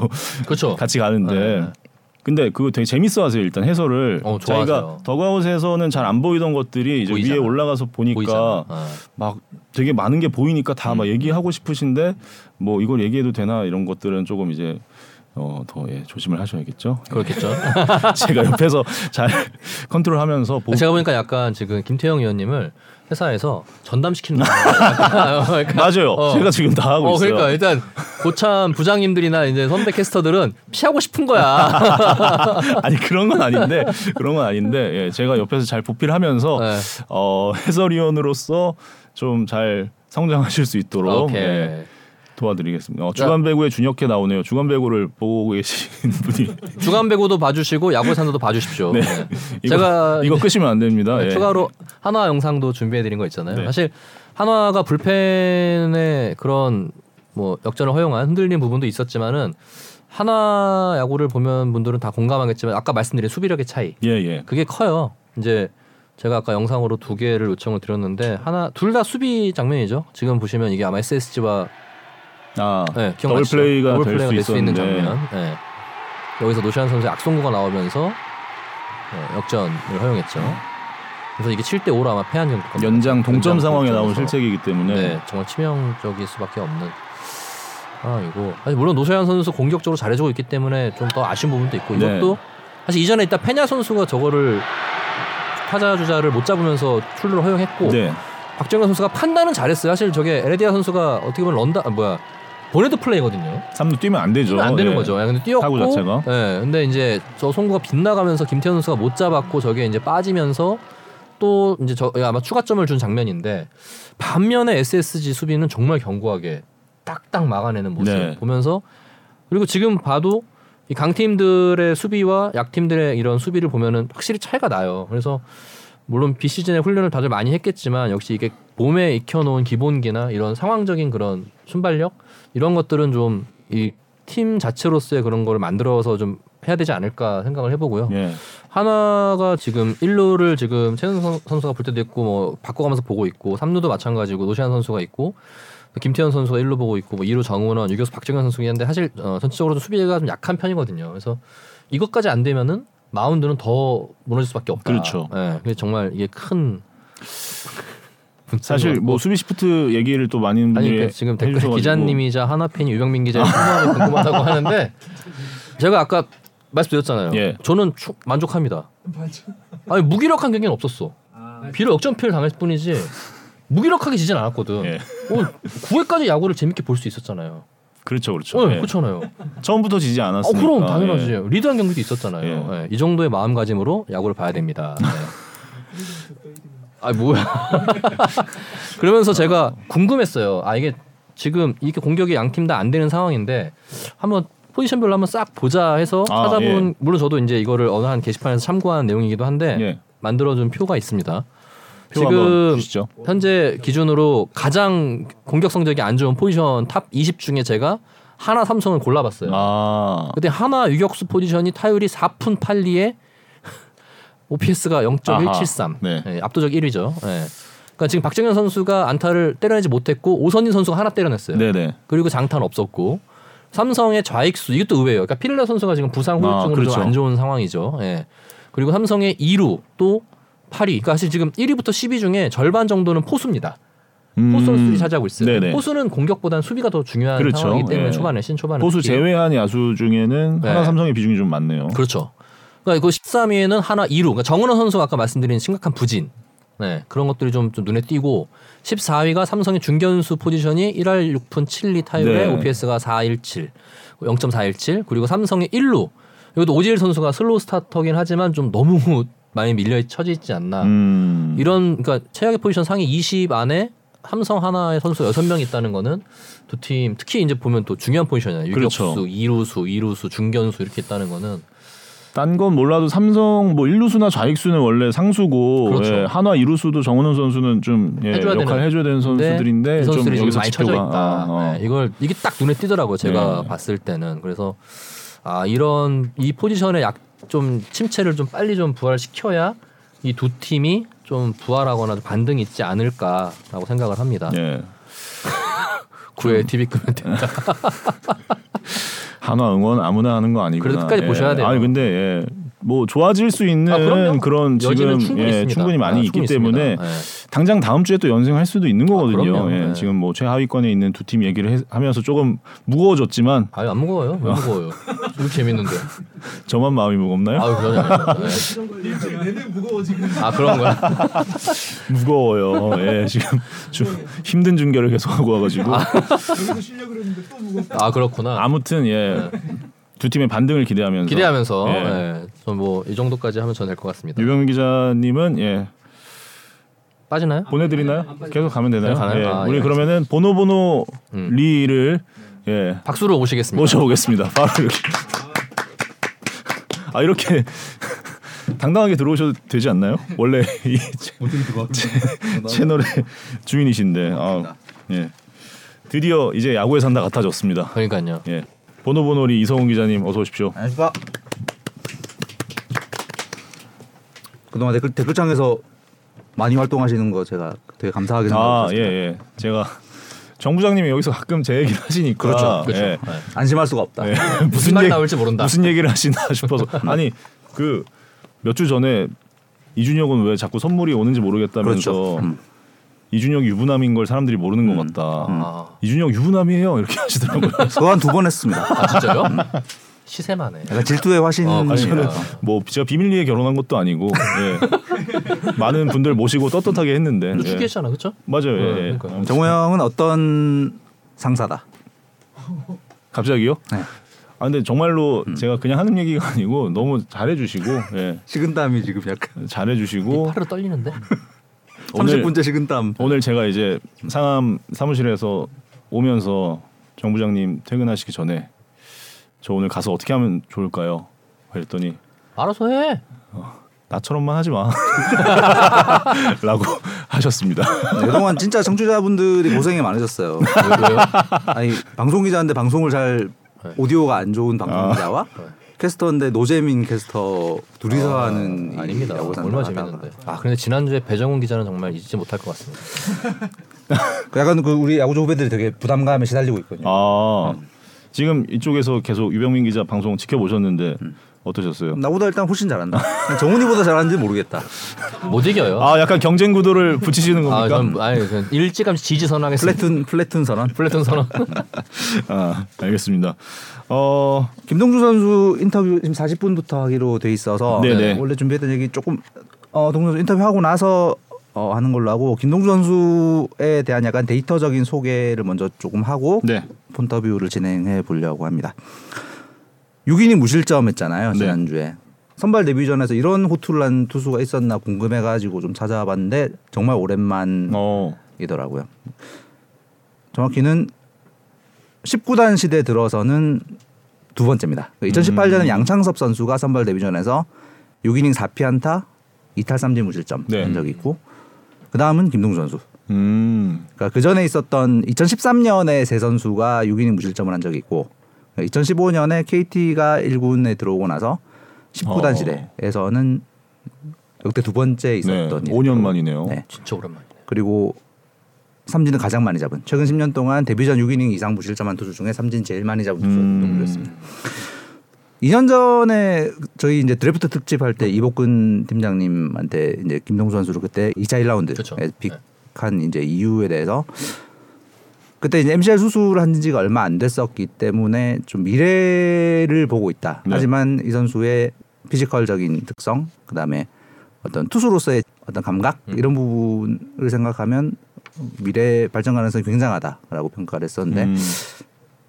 그렇죠. 같이 가는데 네. 근데 그거 되게 재밌어하세요 일단 해설을 어, 자기가. 덕아웃에서는 잘 안 보이던 것들이 이제 보이잖아. 위에 올라가서 보니까. 아. 막 되게 많은 게 보이니까 다 음. 막 얘기하고 싶으신데 뭐 이걸 얘기해도 되나 이런 것들은 조금 이제 어더 예, 조심을 하셔야겠죠. 그렇겠죠. 제가 옆에서 잘 컨트롤하면서 보, 제가 보니까 약간 지금 김태형 의원님을 회사에서 전담시키는 그러니까 맞아요. 어. 제가 지금 다 하고 어, 있어요. 그러니까 일단 고참 부장님들이나 이제 선배 캐스터들은 피하고 싶은 거야. 아니 그런 건 아닌데 그런 건 아닌데 예, 제가 옆에서 잘 보필하면서 네. 어, 해설위원으로서 좀 잘 성장하실 수 있도록 오케이. 예, 도와드리겠습니다. 어, 주간 배구에 준혁회 나오네요. 주간 배구를 보고 계신 분이 주간 배구도 봐주시고 야구 산도도 봐주십시오. 네. 네. 이거, 제가 이거 끄시면 안 됩니다. 예. 추가로 한화 영상도 준비해드린 거 있잖아요. 네. 사실 한화가 불펜의 그런 뭐 역전을 허용한 흔들린 부분도 있었지만은 한화 야구를 보면 분들은 다 공감하겠지만 아까 말씀드린 수비력의 차이 예, 예. 그게 커요. 이제 제가 아까 영상으로 두 개를 요청을 드렸는데 한화 둘 다 수비 장면이죠. 지금 보시면 이게 아마 SSG와 아, 네, 더블 기억나시죠? 플레이가 더블 될 플레이가 수될수 있는 장면. 네. 여기서 노시환 선수의 악송구가 나오면서 어, 역전을 허용했죠. 그래서 이게 7대 5로 아마 패한 정도. 연장 동점 상황에 나온. 실책이기 때문에 네, 정말 치명적일 수밖에 없는 상황이고 사실 물론 노시환 선수 공격적으로 잘해주고 있기 때문에 좀 더 아쉬운 부분도 있고 네. 이것도 사실 이전에 있다 페냐 선수가 저거를 타자 주자를 못 잡으면서 출루를 허용했고 네. 박정현 선수가 판단은 잘했어요. 사실 저게 에레디아 선수가 어떻게 보면 런다 아, 뭐야 보네드 플레이거든요. 3루 뛰면 안 되죠. 안 되는 예. 거죠. 야, 근데 뛰었고, 타구 자체가. 예, 근데 이제 저 송구가 빗나가면서 김태현 선수가 못 잡았고 저게 이제 빠지면서 또 이제 저 아마 추가점을 준 장면인데 반면에 SSG 수비는 정말 견고하게 딱딱 막아내는 모습 네. 보면서 그리고 지금 봐도 이 강팀들의 수비와 약팀들의 이런 수비를 보면은 확실히 차이가 나요. 그래서 물론 비시즌에 훈련을 다들 많이 했겠지만 역시 이게 몸에 익혀놓은 기본기나 이런 상황적인 그런 순발력 이런 것들은 좀 이 팀 자체로서의 그런 걸 만들어서 좀 해야 되지 않을까 생각을 해보고요. 예. 하나가 지금 1루를 지금 최은 선- 선수가 볼 때도 있고 뭐 바꿔가면서 보고 있고 3루도 마찬가지고 노시안 선수가 있고 또 김태현 선수가 1루 보고 있고 뭐 2루 정은원, 유교수 박정현 선수가 있는데 사실 어, 전체적으로 좀 수비가 좀 약한 편이거든요. 그래서 이것까지 안 되면은 마운드는 더 무너질 수밖에 없다. 그렇죠. 예, 정말 이게 큰 사실 뭐 수비 시프트 얘기를 또 많은 아니 그러니까 지금 댓글 기자님이자 하나 팬이 유병민 기자의 궁금함이 궁금하다고 하는데 제가 아까 말씀드렸잖아요. 예. 저는 추- 만족합니다. 아니 무기력한 경기는 없었어. 비록 역전패를 당했을 뿐이지 무기력하게 지진 않았거든. 예. 어, 9회까지 야구를 재밌게 볼 수 있었잖아요. 그렇죠, 그렇죠. 어, 예. 그렇잖아요. 처음부터 지지 어, 않았으니까. 그럼 당연하지. 예. 리드한 경기도 있었잖아요. 예. 예, 이 정도의 마음가짐으로 야구를 봐야 됩니다. 네. 아 뭐야? 그러면서 제가 궁금했어요. 아 이게 지금 이게 공격이 양 팀 다 안 되는 상황인데 한번 포지션별로 한번 싹 보자 해서 아, 찾아본 예. 물론 저도 이제 이거를 어느 한 게시판에서 참고한 내용이기도 한데 예. 만들어준 표가 있습니다. 지금. 현재 기준으로 가장 공격 성적이 안 좋은 포지션 top 20 중에 제가 한화 삼성을 골라봤어요. 아, 그때 한화 유격수 포지션이 타율이 4푼 8리에 OPS가 0.173. 네. 예, 압도적 1위죠. 예. 그러니까 지금 박정현 선수가 안타를 때려내지 못했고 오선진 선수가 하나 때려냈어요. 네네. 그리고 장타는 없었고 삼성의 좌익수 이것도 의외예요. 그러니까 피렐라 선수가 지금 부상 아, 후유증으로 그렇죠. 좀안 좋은 상황이죠. 예. 그리고 삼성의 2루 또 8위. 그러니까 사실 지금 1위부터 10위 중에 절반 정도는 포수입니다. 포수 선수들이 차지하고 있어요. 음. 네네. 포수는 공격보다는 수비가 더 중요한 그렇죠. 상황이기 때문에 예. 초반에 신 초반에 포수 특히. 제외한 야수 중에는 네. 하나 삼성의 비중이 좀 많네요. 그렇죠. 그러니까 그 13위에는 하나 2루. 그러니까 정은원 선수가 아까 말씀드린 심각한 부진. 네, 그런 것들이 좀, 좀 눈에 띄고 14위가 삼성의 중견수 포지션이 1할 6푼 7리 타율에 네. OPS가 417, 0.417 그리고 삼성의 1루. 이것도 오재일 선수가 slow starter긴 하지만 좀 너무 많이 밀려 처져 있지 않나. 음. 이런 그러니까 최악의 포지션 상위 20 안에 삼성 한화의 선수 6명 있다는 거는 두 팀 특히 이제 보면 또 중요한 포지션이잖아요. 유격수, 그렇죠. 이루수, 이루수, 중견수 이렇게 있다는 거는 딴 건 몰라도 삼성 뭐 일루수나 좌익수는 원래 상수고 그렇죠. 예, 한화 이루수도 정은원 선수는 좀 예, 해줘야 역할 해줘야 되는 선수들인데 이좀 선수들이 지금 여기서 많이 쳐져 있다. 아, 어. 네, 이걸 이게 딱 눈에 띄더라고요. 제가 네. 봤을 때는 그래서 아 이런 이 포지션에 약좀 침체를 좀 빨리 좀 부활시켜야 이 두 팀이 좀 부활하거나 반등이 있지 않을까라고 생각을 합니다. 예. 구회 TV 끄면 된다. 한화 응원 아무나 하는 거 아니구나. 그래도 끝까지 예. 보셔야 돼요. 아니 근데 예. 뭐 좋아질 수 있는 아. 그런 지금 충분히 예. 충분히 많이 아, 있기 충분히 때문에. 네. 당장 다음 주에 또 연승할 수도 있는 거거든요. 그럼요. 예, 네. 지금 뭐 최하위권에 있는 두 팀 얘기를 해- 하면서 조금 무거워졌지만 아유 안 무거워요. 왜 무거워요? 이렇게 재밌는데. 저만 마음이 무겁나요? 아유. 네. 내내 무거워 지금. 아 그런 거야. 무거워요. 예, 지금 좀 힘든 중계를 계속 하고 와가지고 여기서 또 무겁다. 아 그렇구나. 아무튼 예. 두 팀의 반등을 기대하면서 기대하면서 예. 예. 뭐이 정도까지 하면 전 될 것 같습니다. 유병민 기자님은 예 빠지나요? 보내드리나요? 계속 가면 되나요? 가나요? 예, 아, 우리 예. 그러면은 보노 보노 음. 리를 예 박수로 모시겠습니다. 모셔보겠습니다. 바로 이렇게 아 이렇게 당당하게 들어오셔도 되지 않나요? 원래 이 채- 채널의 주인이신데 아, 예 드디어 이제 야구에 산다 같아졌습니다. 그러니까요. 예 보노보노리 이성훈 기자님 어서 오십시오. 안녕하십니까. 그동안 댓글 댓글창에서 많이 활동하시는 거 제가 되게 감사하게 아 생각하고 예. 예. 제가 정 부장님이 여기서 가끔 제 얘기를 하시니까 그렇죠. 그렇죠. 예. 네. 안심할 수가 없다. 예. 무슨 얘기- 나올지 모른다. 무슨 얘기를 하시나 싶어서 아니 그 몇 주 전에 이준혁은 왜 자꾸 선물이 오는지 모르겠다면서 그렇죠. 음. 이준혁이 유부남인 걸 사람들이 모르는 음. 것 같다. 아, 이준혁 유부남이에요 이렇게 하시더라고요. 그거 한두 번 했습니다. 아 진짜요? 시세만해. 약간 질투의 화신. 어, 뭐 제가 비밀리에 결혼한 것도 아니고 예. 많은 분들 모시고 떳떳하게 했는데 너 예. 그렇죠? 맞아요. 예. 네, 예. 그러니까요. 정호 형은 어떤 상사다. 갑자기요? 네. 아 근데 정말로 제가 그냥 하는 얘기가 아니고 너무 잘해주시고 예. 식은땀이 지금 약간 잘해주시고 팔으로 떨리는데. 오늘 30분째 식은땀. 오늘 제가 이제 상암 사무실에서 오면서 정 부장님 퇴근하시기 전에 저 오늘 가서 어떻게 하면 좋을까요? 그랬더니 알아서 해. 나처럼만 하지 마. 라고 하셨습니다. 네, 그동안 진짜 청취자분들이 고생이 많으셨어요. 아니 방송 기자인데 방송을 잘 네. 오디오가 안 좋은 방송 아. 기자와 캐스터인데 노재민 캐스터 둘이서 하는 이 아, 아닙니다. 산다 얼마나 하다가. 재밌는데. 아 근데 지난주에 배정훈 기자는 정말 잊지 못할 것 같습니다. 그 약간 그 우리 야구조 후배들이 되게 부담감에 시달리고 있거든요. 아 지금 이쪽에서 계속 유병민 기자 방송 지켜보셨는데 음. 어떠셨어요? 나보다 일단 훨씬 잘한다. 정훈이보다 잘하는지 모르겠다. 못 이겨요. 아 약간 경쟁 구도를 붙이시는 아, 겁니까? 전 아니 그냥 일찌감치 지지 선언하겠습니다. 플래툰 플래툰 선언. 플래툰 선언. 아 알겠습니다. 어 김동주 선수 인터뷰 지금 40분부터 하기로 돼 있어서 네네. 원래 준비했던 얘기 조금 어 동주 선수 인터뷰 하고 나서 어, 하는 걸로 하고 김동주 선수에 대한 약간 데이터적인 소개를 먼저 조금 하고 네. 폰터뷰를 진행해 보려고 합니다. 6이닝 무실점했잖아요 네. 지난주에 선발 데뷔전에서 이런 호투를 한 투수가 있었나 궁금해가지고 좀 찾아봤는데 정말 오랜만이더라고요. 어 정확히는 19단 시대 들어서는 두 번째입니다. 2018년에 음. 양창섭 선수가 선발 데뷔전에서 6이닝 4피안타 2탈 3진 무실점 네. 한 적이 있고 그 다음은 김동주 선수. 음. 그러니까 그 전에 있었던 2013년에 세 선수가 6이닝 무실점을 한 적이 있고 2015년에 KT가 1군에 들어오고 나서 19단 어. 시대에서는 역대 두 번째 네. 있었던 5년 만이네요. 네. 진짜 오랜만이네. 그리고 삼진은 가장 많이 잡은 최근 10년 동안 데뷔전 6이닝 이상 무실점한 투수 중에 삼진 제일 많이 잡은 투수 음. 동주였습니다. 2년 전에 저희 이제 드래프트 특집 할 때 이복근 팀장님한테 이제 김동주 선수를 그때 2차 1라운드에 그쵸. 픽한 이제 이유에 대해서 그때 이제 MCL 수술을 한 지가 얼마 안 됐었기 때문에 좀 미래를 보고 있다. 네. 하지만 이 선수의 피지컬적인 특성, 그다음에 어떤 투수로서의 어떤 감각 음. 이런 부분을 생각하면 미래 발전 가능성이 굉장하다라고 평가를 했었는데 음.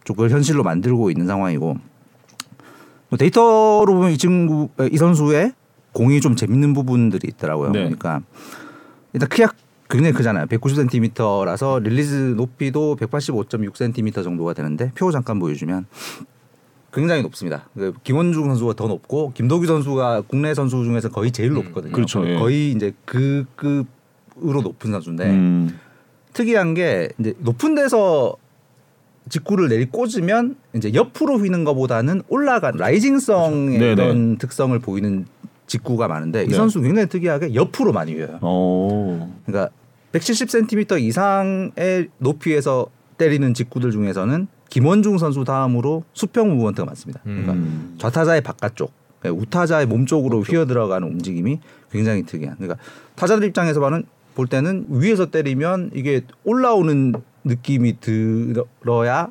좀 그걸 현실로 만들고 있는 상황이고 뭐 데이터로 보면 이 친구 이 선수의 공이 좀 재밌는 부분들이 있더라고요. 네. 그러니까 일단 키가 굉장히 크잖아요. 190cm라서 release 높이도 185.6cm 정도가 되는데 표 잠깐 보여주면 굉장히 높습니다. 그 김원중 선수가 더 높고 김도규 선수가 국내 선수 중에서 거의 제일 높거든요. 그렇죠, 거의, 예. 거의 이제 그 급으로 높은 선수인데 음. 특이한 게 이제 높은 데서 직구를 내리 꽂으면 이제 옆으로 휘는 것보다는 올라간 라이징성의 네네. 그런 특성을 보이는 직구가 많은데 이 네. 선수 굉장히 특이하게 옆으로 많이 휘어요. 오. 그러니까 170cm 이상의 높이에서 때리는 직구들 중에서는 김원중 선수 다음으로 수평 무브먼트가 많습니다. 그러니까 음. 좌타자의 바깥쪽, 그러니까 우타자의 몸 쪽으로 휘어 들어가는 움직임이 굉장히 특이한. 그러니까 타자들 입장에서 봐는 볼 때는 위에서 때리면 이게 올라오는 느낌이 들어야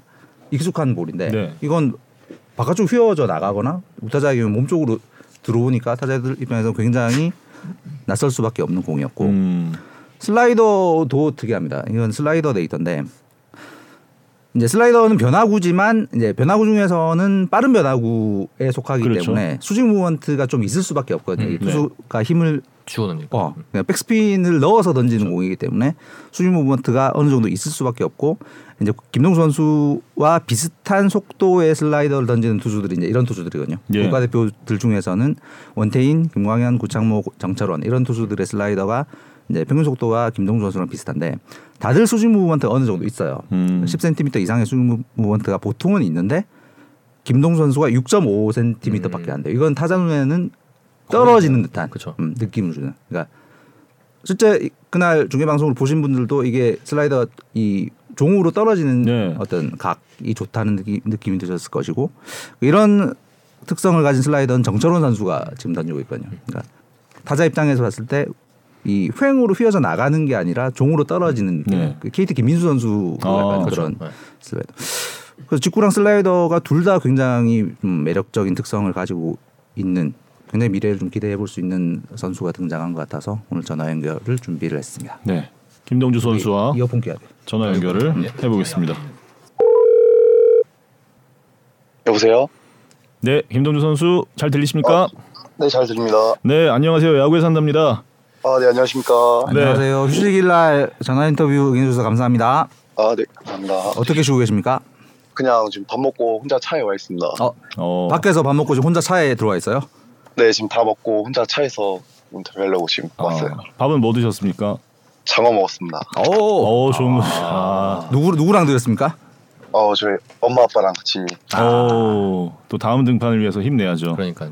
익숙한 볼인데 네. 이건 바깥쪽 휘어져 나가거나 우타자의 몸 쪽으로 들어오니까 타자들 입장에서 굉장히 낯설 수밖에 없는 공이었고 음. 슬라이더도 특이합니다. 이건 슬라이더 데이터인데 이제 슬라이더는 변화구지만 이제 변화구 중에서는 빠른 변화구에 속하기 그렇죠. 때문에 수직 무브먼트가 좀 있을 수밖에 없거든요. 이 음, 네. 투수가 힘을 주어놓으니까. 어, 백스핀을 넣어서 던지는 공이기 때문에 수직 무브먼트가 어느 정도 있을 수밖에 없고 이제 김동수 선수와 비슷한 속도의 슬라이더를 던지는 투수들이 이제 이런 투수들이거든요. 예. 국가대표들 중에서는 원태인, 김광현, 구창모, 정철원 이런 투수들의 슬라이더가 이제 평균 속도가 김동수 선수랑 비슷한데 다들 수직 무브먼트가 어느 정도 있어요. 음. 10cm 이상의 수직 무브먼트가 보통은 있는데 김동수 선수가 6.5cm밖에 안 돼요. 이건 타자 눈에는 떨어지는 듯한. 음, 느낌을 주는. 그러니까 실제 이- 그날 중계 방송을 보신 분들도 이게 슬라이더 이 종으로 떨어지는 네. 어떤 각이 좋다는 느낌, 느낌이 드셨을 것이고 이런 특성을 가진 슬라이더는 정철원 선수가 지금 던지고 있거든요. 그러니까 타자 입장에서 봤을 때 이 횡으로 휘어져 나가는 게 아니라 종으로 떨어지는 네. 그 KT 김민수 선수가 아, 약간 그렇죠. 그런 네. 슬라이더. 그래서 직구랑 슬라이더가 둘 다 굉장히 좀 매력적인 특성을 가지고 있는 굉장히 미래를 좀 기대해 볼 수 있는 선수가 등장한 것 같아서 오늘 전화 연결을 준비를 했습니다. 네. 김동주 선수와 이어폰 껴야 돼. 전화 연결을 해보겠습니다. 여보세요? 네, 김동주 선수 잘 들리십니까? 네, 잘 들립니다. 네, 안녕하세요. 야구에 산답니다. 아, 네, 안녕하십니까? 네. 안녕하세요. 휴식일 날 전화 인터뷰 응해주셔서 감사합니다. 아, 네, 감사합니다. 어떻게 쉬고 계십니까? 그냥 지금 밥 먹고 혼자 차에 와 있습니다. 어, 어, 밖에서 밥 먹고 지금 혼자 차에 들어와 있어요? 네, 지금 다 먹고 혼자 차에서 인터뷰하려고 지금 왔어요. 아, 밥은 뭐 드셨습니까? 장어 먹었습니다. 오. 어, 좋은 거. 아, 누구 누구랑 드셨습니까? 어, 저희 엄마 아빠랑 같이 어, 또 다음 등판을 위해서 힘내야죠. 그러니까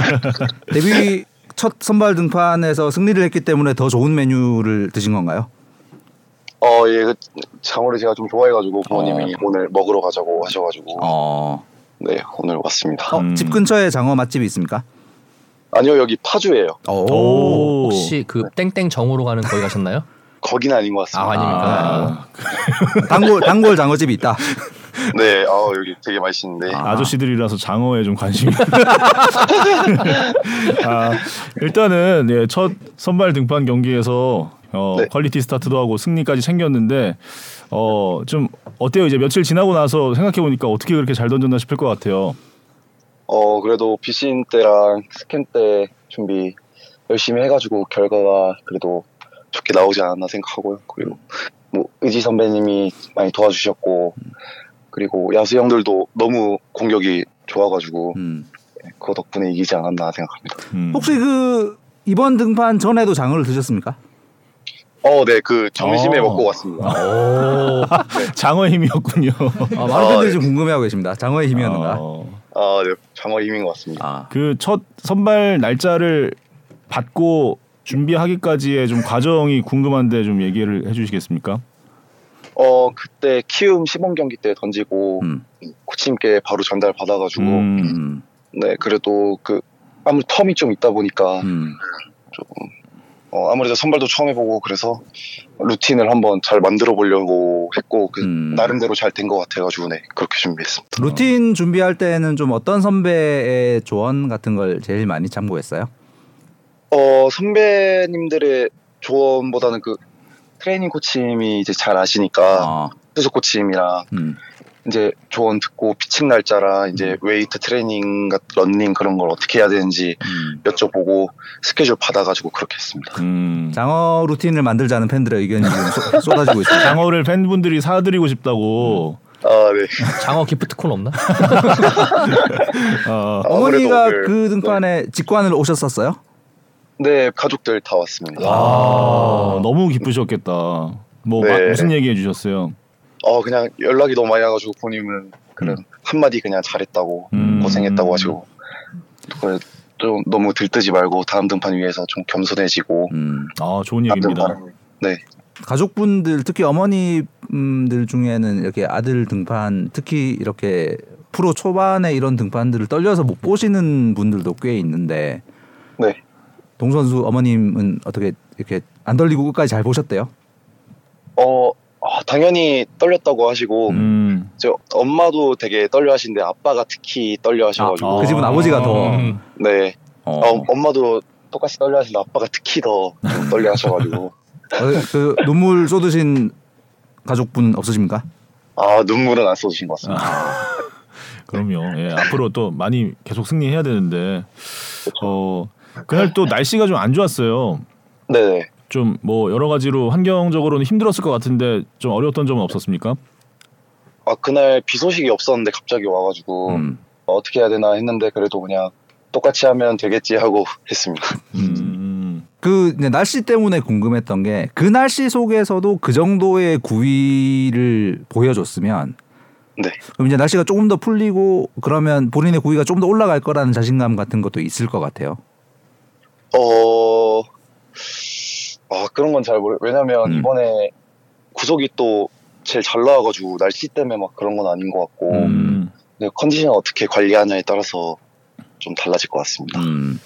데뷔 첫 선발 등판에서 승리를 했기 때문에 더 좋은 메뉴를 드신 건가요? 어, 예, 그 장어를 제가 좀 좋아해가지고 부모님이 오늘 먹으러 가자고 하셔가지고 어. 네, 오늘 왔습니다. 어, 음. 집 근처에 장어 맛집이 있습니까? 아니요, 여기 파주예요. 오. 오, 혹시 그 땡땡 정으로 가는 거기 가셨나요? 거기는 아닌 것아 같습니다. 아닙니까? 아, 단골 단골 장어집이 있다. 네, 어, 여기 되게 맛있는데. 아. 아저씨들이라서 장어에 좀 관심이. 아, 일단은 예, 첫 선발 등판 경기에서 어, 네. 퀄리티 스타트도 하고 승리까지 챙겼는데 어, 좀 어때요? 이제 며칠 지나고 나서 생각해 보니까 어떻게 그렇게 잘 던졌나 싶을 것 같아요. 어 그래도 비신 때랑 스캔 때 준비 열심히 해가지고 결과가 그래도 좋게 나오지 않았나 생각하고요. 그리고 뭐 의지 선배님이 많이 도와주셨고 그리고 야수 형들도 너무 공격이 좋아가지고 음. 그 덕분에 이기지 않았나 생각합니다. 음. 혹시 그 이번 등판 전에도 장어를 드셨습니까? 어, 네, 그 점심에 어. 먹고 왔습니다. 오. 장어의 힘이었군요. 아, 많은 분들이 지금 궁금해하고 계십니다. 장어의 힘이었는가? 어, 아, 네, 장어 힘인 것 같습니다. 아. 그첫 선발 날짜를 받고 준비하기까지의 좀 과정이 궁금한데 좀 얘기를 해주시겠습니까? 어, 그때 키움 시범 경기 때 던지고 음. 코치님께 바로 전달 받아가지고 음, 음. 네, 그래도 그 아무래도 term이 좀 있다 보니까 음. 어, 아무래도 선발도 처음 해보고 그래서 루틴을 한번 잘 만들어 보려고 했고 그 음. 나름대로 잘 된 것 같아가지고 네 그렇게 준비했습니다. 루틴 준비할 때는 좀 어떤 선배의 조언 같은 걸 제일 많이 참고했어요? 어 선배님들의 조언보다는 그 트레이닝 코치님이 이제 잘 아시니까 어. 수석 코치님이랑 음. 이제 조언 듣고 피칭 날짜랑 이제 웨이트 트레이닝, 같- 런닝 그런 걸 어떻게 해야 되는지 음. 여쭤보고 스케줄 받아가지고 그렇게 했습니다. 음. 장어 루틴을 만들자는 팬들의 의견이 쏟- 쏟아지고 있습니다. 장어를 팬분들이 사드리고 싶다고 아, 네. 장어 기프트콘 없나? 어, 어머니가 아무래도 오늘- 그 등판에 직관을 오셨었어요? 네, 가족들 다 왔습니다. 아, 너무 기쁘셨겠다. 뭐 네. 마- 무슨 얘기 해주셨어요? 어, 그냥 연락이 너무 많이 와가지고 본인은 그런 한마디 그냥 잘했다고 음. 고생했다고 하시고 좀 너무 들뜨지 말고 다음 등판 위해서 좀 겸손해지고 음. 아 좋은 얘기입니다. 네. 가족분들 특히 어머니들 중에는 이렇게 아들 등판 특히 이렇게 프로 초반에 이런 등판들을 떨려서 못 보시는 분들도 꽤 있는데 네. 동 선수 어머님은 어떻게 이렇게 안 떨리고 끝까지 잘 보셨대요? 어, 아, 당연히 떨렸다고 하시고 음. 저 엄마도 되게 떨려 하시는데 아빠가 특히 떨려 하셔가지고 그 집은 아버지가 더 음. 네. 어. 어, 엄마도 똑같이 떨려 하시는데 아빠가 특히 더좀 떨려 하셔가지고 어, 그 눈물 쏟으신 가족분 없으십니까? 아 눈물은 안 쏟으신 것 같습니다. 그럼요. 예, 앞으로 또 많이 계속 승리해야 되는데 어 그날 또 날씨가 좀 안 좋았어요. 네네. 좀 뭐 여러 가지로 환경적으로는 힘들었을 것 같은데 좀 어려웠던 점은 없었습니까? 아 그날 비 소식이 없었는데 갑자기 와가지고 음. 어떻게 해야 되나 했는데 그래도 그냥 똑같이 하면 되겠지 하고 했습니다. 음. 그 이제 날씨 때문에 궁금했던 게 그 날씨 속에서도 그 정도의 구위를 보여줬으면 네. 그럼 이제 날씨가 조금 더 풀리고 그러면 본인의 구위가 좀더 올라갈 거라는 자신감 같은 것도 있을 것 같아요. 어, 아 그런 건 잘 모르. 왜냐면 음. 이번에 구속이 또 제일 잘 나와가지고 날씨 때문에 막 그런 건 아닌 것 같고 음. 컨디션 어떻게 관리하냐에 따라서 좀 달라질 것 같습니다. 음.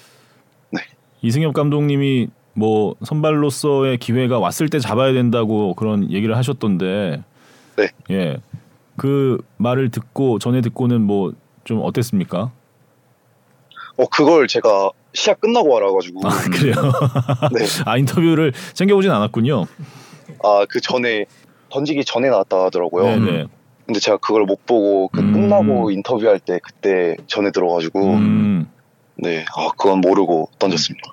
이승엽 감독님이 뭐 선발로서의 기회가 왔을 때 잡아야 된다고 그런 얘기를 하셨던데 네. 예. 그 말을 듣고 전에 듣고는 뭐 좀 어땠습니까? 어 그걸 제가 시합 끝나고 알아가지고 아, 그래요. 네. 아 인터뷰를 챙겨보진 않았군요. 아 그 전에 던지기 전에 나왔다 하더라고요. 네네. 근데 제가 그걸 못 보고 그 음. 끝나고 인터뷰할 때 그때 전에 들어가지고 음. 네, 아 그건 모르고 던졌습니다.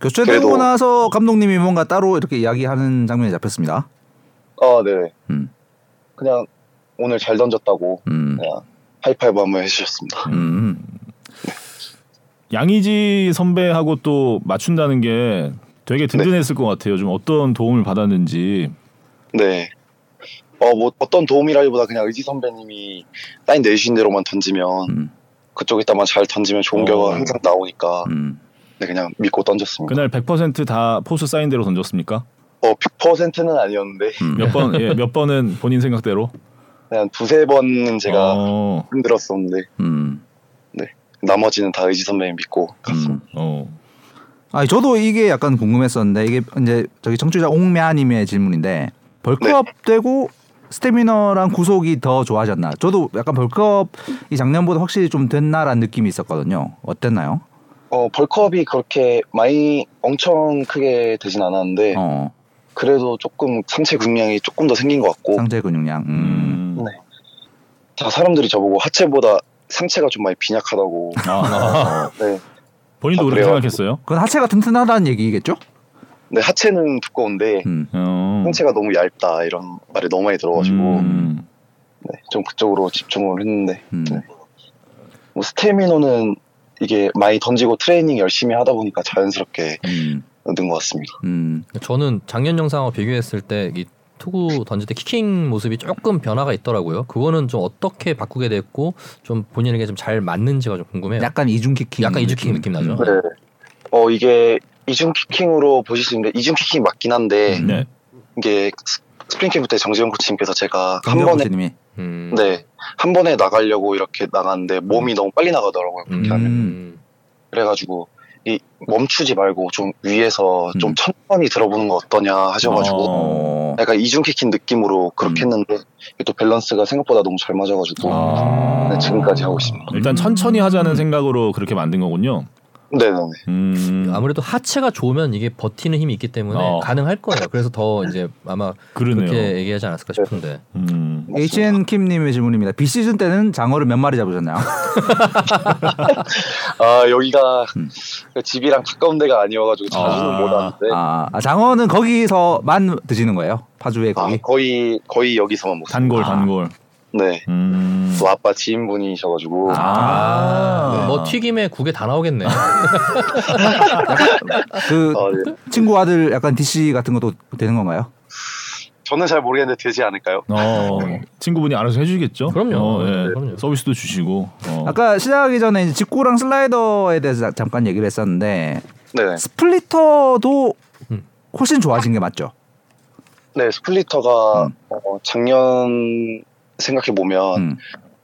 교체되고 그래도- 나서 감독님이 뭔가 따로 이렇게 이야기하는 장면이 잡혔습니다. 아 네, 음. 그냥 오늘 잘 던졌다고 음. 그냥 하이파이브 한번 해주셨습니다. 음. 양의지 선배하고 또 맞춘다는 게 되게 든든했을 것 같아요. 좀 어떤 도움을 받았는지. 네. 어 뭐 어떤 도움이라기보다 그냥 의지 선배님이 사인 내주신 대로만 던지면 음. 그쪽에다만 잘 던지면 좋은 어. 결과 항상 나오니까 음. 네, 그냥 믿고 던졌습니다. 그날 100%다 포수 사인대로 던졌습니까? 어 100%는 아니었는데 음. 몇 번, 예, 몇 번은 본인 생각대로. 그냥 두세 번은 제가 어, 힘들었었는데 음. 나머지는 다 의지 선배님 믿고 갔습니다. 음. 어. 아니 저도 이게 약간 궁금했었는데 이게 이제 저기 청취자 옹매아님의 질문인데 벌크업 되고 스태미너랑 구속이 더 좋아졌나? 저도 약간 벌크업이 작년보다 확실히 좀 됐나라는 느낌이 있었거든요. 어땠나요? 어 벌크업이 그렇게 많이 엄청 크게 되진 않았는데 어, 그래도 조금 상체 근량이 조금 더 생긴 것 같고 상체 근육량. 음. 음. 네. 다 사람들이 저보고 하체보다 상체가 좀 많이 빈약하다고 아, 네. 본인도 아, 그렇게? 생각했어요? 그건 하체가 튼튼하다는 얘기겠죠? 네 하체는 두꺼운데 음. 어. 상체가 너무 얇다 이런 말이 너무 많이 들어가지고 음. 네, 좀 그쪽으로 집중을 했는데 음. 네. 뭐 스태미너는 이게 많이 던지고 트레이닝 열심히 하다 보니까 자연스럽게 음. 는것 같습니다. 음. 저는 작년 영상하고 비교했을 때 이 투구 던질 때 키킹 모습이 조금 변화가 있더라고요. 그거는 좀 어떻게 바꾸게 됐고 좀 본인에게 좀 잘 맞는지가 좀 궁금해요. 약간 이중 키킹. 약간 이중 키킹 느낌 나죠? 음. 네. 어 이게 이중 키킹으로 보실 수 있는데 이중 키킹 맞긴 한데 네. 이게 스- 스프링 캠프 때 정지영 코치님께서 제가 한 번에. 음. 네 한 번에 나가려고 이렇게 나갔는데 몸이 너무 빨리 나가더라고요 그렇게 음. 하면 그래가지고 이 멈추지 말고 좀 위에서 좀 음. 천천히 들어보는 거 어떠냐 하셔가지고 어. 어. 약간 이중 키킹 느낌으로 그렇게 음. 했는데 또 밸런스가 생각보다 너무 잘 맞아가지고 아. 네, 지금까지 하고 있습니다. 일단 천천히 하자는 생각으로 그렇게 만든 거군요. 네네네. 음. 아무래도 하체가 좋으면 이게 버티는 힘이 있기 때문에 어. 가능할 거예요. 그래서 더 이제 아마 그러네요. 그렇게 얘기하지 않았을까 싶은데. 음. HN 킴님의 질문입니다. 비 시즌 때는 장어를 몇 마리 잡으셨나요? 아 여기가 음. 집이랑 가까운 데가 아니어가지고 자주는 아. 못 왔는데 아, 아, 장어는 거기서만 드시는 거예요? 파주에 아, 거기? 거의 거의 여기서만 먹습니다. 단골 아. 네. 음. 또 아빠 지인분이셔가지고 아. 뭐 튀김에 국에 다 나오겠네. 그 어, 네. 친구 아들 약간 DC 같은 것도 되는 건가요? 저는 잘 모르겠는데 되지 않을까요? 어, 친구분이 알아서 해주겠죠. 그럼요. 어, 예. 네, 그럼요. 서비스도 주시고. 어. 아까 시작하기 전에 이제 직구랑 슬라이더에 대해서 자- 잠깐 얘기를 했었는데 네네. 스플리터도 음. 훨씬 좋아진 게 맞죠? 네, 스플리터가 음. 어, 작년 생각해 보면 음.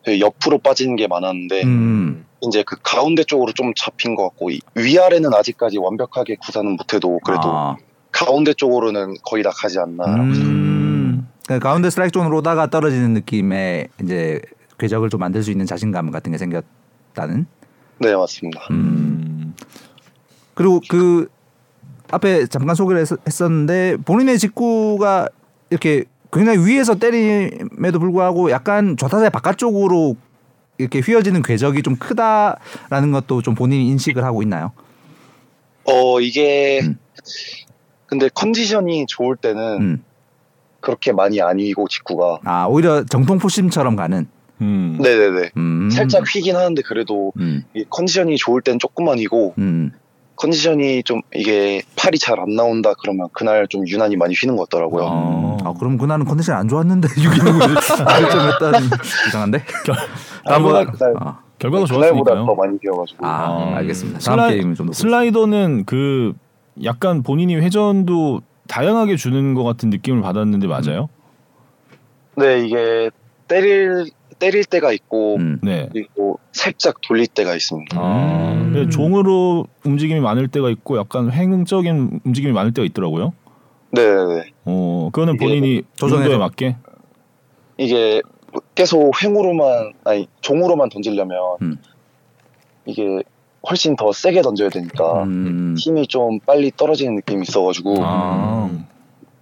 되게 옆으로 빠지는 게 많았는데 음. 이제 그 가운데 쪽으로 좀 잡힌 것 같고 이- 위아래는 아직까지 완벽하게 구사는 못해도 그래도 아. 가운데 쪽으로는 거의 다 가지 않나. 음. 그러니까 가운데 스트라이크 존으로 오다가 떨어지는 느낌의 이제 궤적을 좀 만들 수 있는 자신감 같은 게 생겼다는. 네, 맞습니다. 음. 그리고 그 앞에 잠깐 소개를 했, 했었는데 본인의 직구가 이렇게 굉장히 위에서 때림에도 불구하고 약간 좌타자의 바깥쪽으로 이렇게 휘어지는 궤적이 좀 크다라는 것도 좀 본인이 인식을 하고 있나요? 어 이게 음. 근데 컨디션이 좋을 때는 음. 그렇게 많이 안 휘고 직구가 아 오히려 정통 포심처럼 가는. 음. 네네네 음. 살짝 휘긴 하는데 그래도 음. 이 컨디션이 좋을 땐 조금만 휘고 음. 컨디션이 좀 이게 팔이 잘 안 나온다 그러면 그날 좀 유난히 많이 휘는 것 같더라고요. 어. 아 그럼 그날은 컨디션 안 좋았는데 6이닝을 결정했다는 이상한데? 결과가, 그날, 아, 결과가 좋았으니까요. 더 많이 휘어가지고 아 어. 알겠습니다. 다음 슬라이- 좀 더. 슬라이더는 그 약간 본인이 회전도 다양하게 주는 것 같은 느낌을 받았는데 맞아요? 네 이게 때릴 때릴 때가 있고 음. 네. 그리고 살짝 돌릴 때가 있습니다. 아, 음. 근데 종으로 움직임이 많을 때가 있고 약간 횡적인 움직임이 많을 때가 있더라고요. 네네네 어, 그거는 본인이 정도에 맞게. 이게 계속 횡으로만 아니 종으로만 던지려면 음. 이게 훨씬 더 세게 던져야 되니까 음. 힘이 좀 빨리 떨어지는 느낌이 있어가지고 아.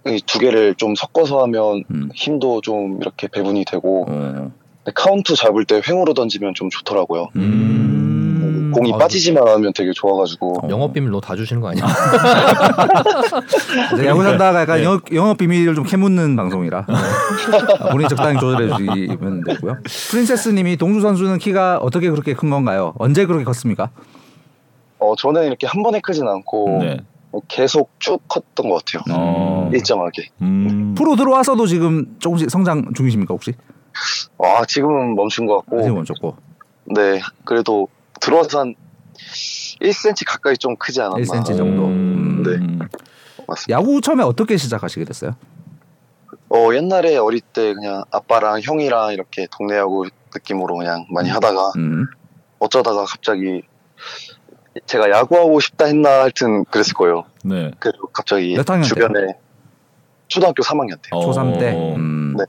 이 두 개를 좀 섞어서 하면 음. 힘도 좀 이렇게 배분이 되고 어. 근데 카운트 잡을 때 횡으로 던지면 좀 좋더라고요. 음. 공이 아, 빠지지만 않으면 되게 좋아가지고 영업 비밀 너다 주시는 거 아니야? 이제 야구 산다가 약간 영업, 영업 비밀을 좀 캐묻는 방송이라 아, 본인이 적당히 조절해 주시면 되고요. 프린세스님이 동주 선수는 키가 어떻게 그렇게 큰 건가요? 언제 그렇게 컸습니까? 어 저는 이렇게 한 번에 크진 않고 네. 계속 쭉 컸던 것 같아요. 어. 일정하게. 음. 프로 들어와서도 지금 조금씩 성장 중이십니까 혹시? 와 지금은 멈춘 것 같고 아직 멈췄고 네 그래도 들어와서 한 1cm 가까이 좀 크지 않았나. 1cm 정도. 음. 네. 맞습니다. 야구 처음에 어떻게 시작하시게 됐어요? 어 옛날에 어릴 때 그냥 아빠랑 형이랑 이렇게 동네 야구 느낌으로 그냥 많이 하다가 음. 어쩌다가 갑자기 제가 야구하고 싶다 했나 하여튼 그랬을 거예요. 네. 그래서 갑자기 주변에 초등학교 3학년 때 어. 초3 때. 음. 네.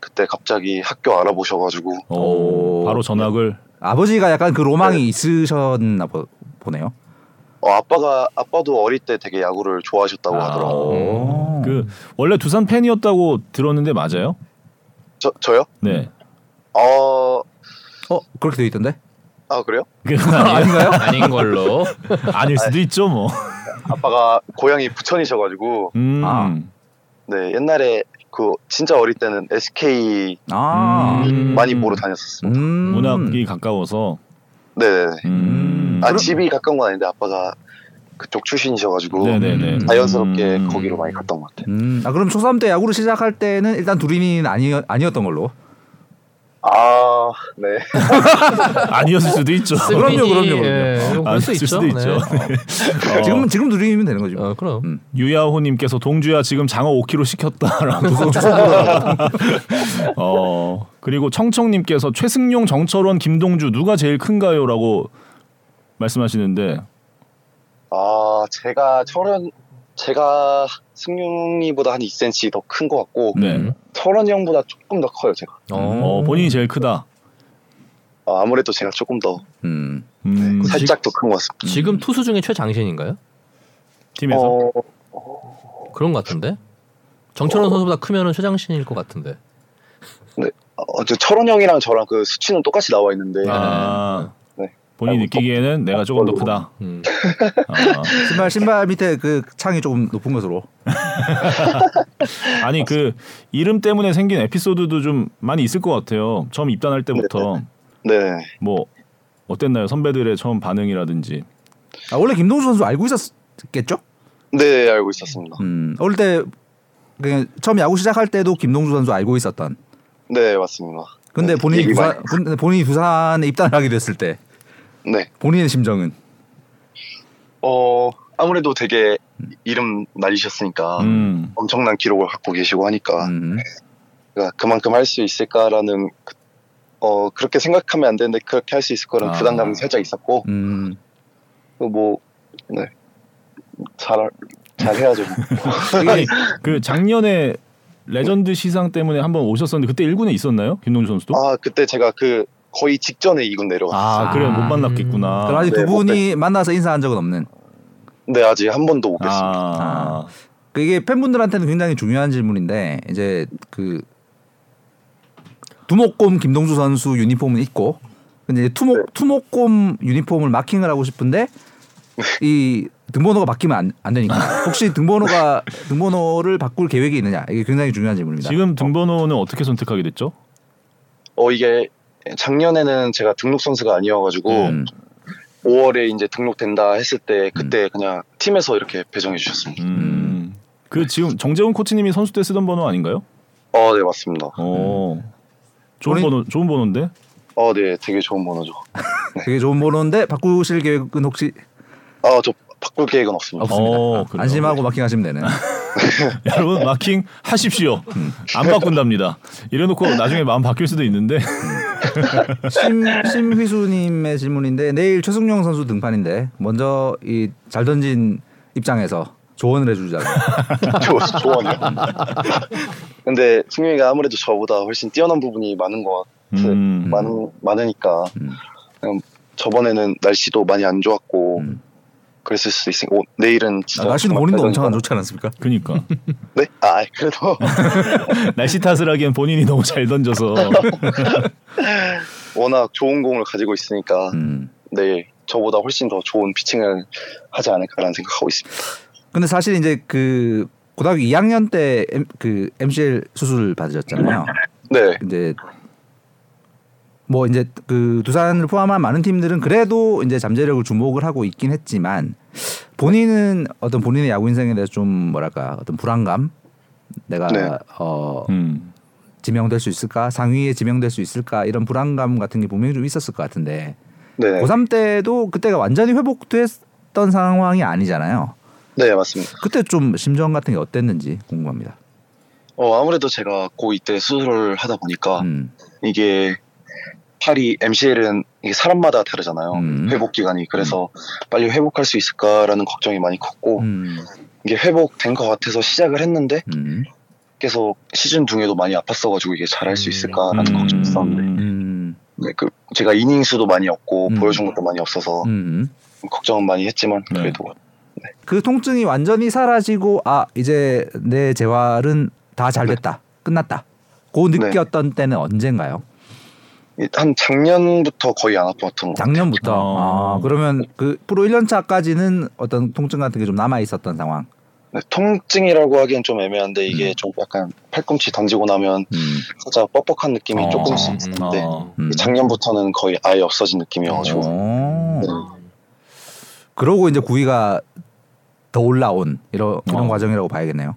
그때 갑자기 학교 알아보셔가지고 어, 오. 바로 전학을. 아버지가 약간 그 로망이 네. 있으셨나 보, 보네요. 어, 아빠가 아빠도 어릴 때 되게 야구를 좋아하셨다고 아. 하더라고요. 오. 그 원래 두산 팬이었다고 들었는데 맞아요? 저 저요? 네. 어, 어 그렇게 돼 있던데? 아 그래요? 아닌가요? 아닌 걸로. 아닐 수도 있죠 뭐. 아빠가 고향이 부천이셔가지고 음. 아. 네 옛날에 그 진짜 어릴 때는 SK 아. 음. 많이 보러 다녔었습니다. 음. 문학이 가까워서. 네네네. 음. 아 그럼- 집이 가까운 건 아닌데 아빠가 그쪽 출신이셔가지고 네네네. 자연스럽게 음. 거기로 많이 갔던 것 같아요. 음. 아 그럼 초3 때 야구를 시작할 때는 일단 두린이는 아니 아니었던 걸로. 아 네. 아니었을 수도 있죠. 그럼요, 그럼요, 그럼요. 예, 아, 수 있을 있죠. 수도 있죠. 네. 어, 지금 지금 두린이면 되는 거죠. 어, 그럼. 음. 유야호님께서 동주야 지금 장어 5kg 시켰다라고. 어 그리고 청청님께서 최승용, 정철원, 김동주 누가 제일 큰가요?라고 말씀하시는데 아 제가 철원 제가 승용이보다 한 2cm 더 큰 것 같고 네. 음. 철원이 형보다 조금 더 커요 제가. 어, 본인이 제일 크다. 아, 아무래도 제가 조금 더 음. 음, 살짝 더 큰 것 같습니다. 지금 투수 중에 최장신인가요? 팀에서 어, 그런 것 같은데. 정철원 선수보다 크면은 최장신일 것 같은데. 어, 저 철원 형이랑 저랑 그 수치는 똑같이 나와 있는데 아 네. 본인이 느끼기에는 내가 조금 더 크다. 음. 아, 신발 신발 밑에 그 창이 조금 높은 것으로. 아니 그 이름 때문에 생긴 에피소드도 좀 많이 있을 것 같아요. 처음 입단할 때부터 네. 뭐 어땠나요? 선배들의 처음 반응이라든지. 아, 원래 김동주 선수 알고 있었겠죠? 네, 알고 있었습니다. 음, 어릴 때 그냥 처음 야구 시작할 때도 김동주 선수 알고 있었던. 네, 맞습니다. 근데 네, 본인이 본- 본인이 두산에 입단을 하게 됐을 때 네. 본인의 심정은 어, 아무래도 되게 이름 날리셨으니까 음. 엄청난 기록을 갖고 계시고 하니까 음. 그러니까 그만큼 할 수 있을까라는 그- 어 그렇게 생각하면 안 되는데 그렇게 할 수 있을 거라는 아. 부담감이 살짝 있었고 음. 뭐 네. 잘, 잘 해야죠. 그 작년에 레전드 시상 때문에 한번 오셨었는데 그때 1군에 있었나요? 김동주 선수도? 아 그때 제가 그 거의 직전에 이군 내려갔어요. 아, 그래 못 아. 만났겠구나. 그럼 아직 네, 두 분이 만나서 인사한 적은 없는. 네 아직 한 번도 못 뵀습니다. 아, 그게 팬분들한테는 굉장히 중요한 질문인데 이제 그 두목곰 김동주 선수 유니폼은 있고 근데 이제 투목 네. 투목곰 유니폼을 마킹을 하고 싶은데 이 등번호가 바뀌면 안, 안 되니까 혹시 등번호가 등번호를 바꿀 계획이 있느냐 이게 굉장히 중요한 질문입니다. 지금 등번호는 어 떻게 선택하게 됐죠? 어 이게 작년에는 제가 등록 선수가 아니어가지고 음. 5월에 이제 등록된다 했을 때 그때 그냥 팀에서 이렇게 배정해 주셨습니다. 음. 그 지금 정재훈 코치님이 선수 때 쓰던 번호 아닌가요? 어 네 맞습니다. 어. 좋은 본인- 번호 좋은 번호인데. 어 네 되게 좋은 번호죠. 되게 좋은 번호인데 바꾸실 계획은 혹시 아 저 바꿀 계획은 없습니다. 없습니다. 어, 그래요? 안심하고 마킹하시면 되는. 여러분 마킹 하십시오. 안 바꾼답니다. 이래놓고 나중에 마음 바뀔 수도 있는데. 심 심휘수님의 질문인데 내일 최승용 선수 등판인데 먼저 이 잘 던진 입장에서 조언을 해주자면 조, 조언이요. 근데 승용이가 아무래도 저보다 훨씬 뛰어난 부분이 많은 것 같, 음. 많, 많으니까 음. 저번에는 날씨도 많이 안 좋았고 음. 그랬을 수도 있으니까 오, 내일은 진짜 아, 날씨는 본인도 엄청 안 좋지 않았습니까? 그니까 네? 아 그래도 날씨 탓을 하기엔 본인이 너무 잘 던져서 워낙 좋은 공을 가지고 있으니까 음. 내일 저보다 훨씬 더 좋은 피칭을 하지 않을까라는 생각하고 있습니다. 근데 사실 이제 그 고등학교 2학년 때 그 MCL 수술 받으셨잖아요. 네, 이제 뭐 이제 그 두산을 포함한 많은 팀들은 그래도 이제 잠재력을 주목을 하고 있긴 했지만 본인은 어떤 본인의 야구 인생에 대해서 좀 뭐랄까 어떤 불안감 내가 네. 어 음. 지명될 수 있을까 상위에 지명될 수 있을까 이런 불안감 같은 게 분명히 좀 있었을 것 같은데 네, 고3 때도 그때가 완전히 회복됐던 상황이 아니잖아요. 네 맞습니다. 그때 좀 심정 같은 게 어땠는지 궁금합니다. 어 아무래도 제가 고2 때 수술을 하다 보니까 음, 이게 팔이 MCL은 이게 사람마다 다르잖아요. 음. 회복 기간이 그래서 빨리 회복할 수 있을까라는 걱정이 많이 컸고 음, 이게 회복된 것 같아서 시작을 했는데 음, 계속 시즌 중에도 많이 아팠어가지고 이게 잘할 수 있을까라는 음. 걱정이 있었는데 음, 네, 그 제가 이닝 수도 많이 없고 음. 보여준 것도 많이 없어서 음. 걱정은 많이 했지만 네. 그래도 그 통증이 완전히 사라지고 아 이제 내 재활은 다 잘 됐다 끝났다. 고 느꼈던 때는 언젠가요? 한 작년부터 거의 안 아팠던 것 같아요. 작년부터. 어. 아 그러면 그 프로 1년 차까지는 어떤 통증 같은 게 좀 남아 있었던 상황. 네, 통증이라고 하기엔 좀 애매한데 이게 음. 좀 약간 팔꿈치 던지고 나면 음, 살짝 뻑뻑한 느낌이 어. 조금씩 음. 있는데 어. 음. 작년부터는 거의 아예 없어진 느낌이어가지고 어. 네. 그러고 이제 구위가 더 올라온 이런 이런 어. 과정이라고 봐야겠네요.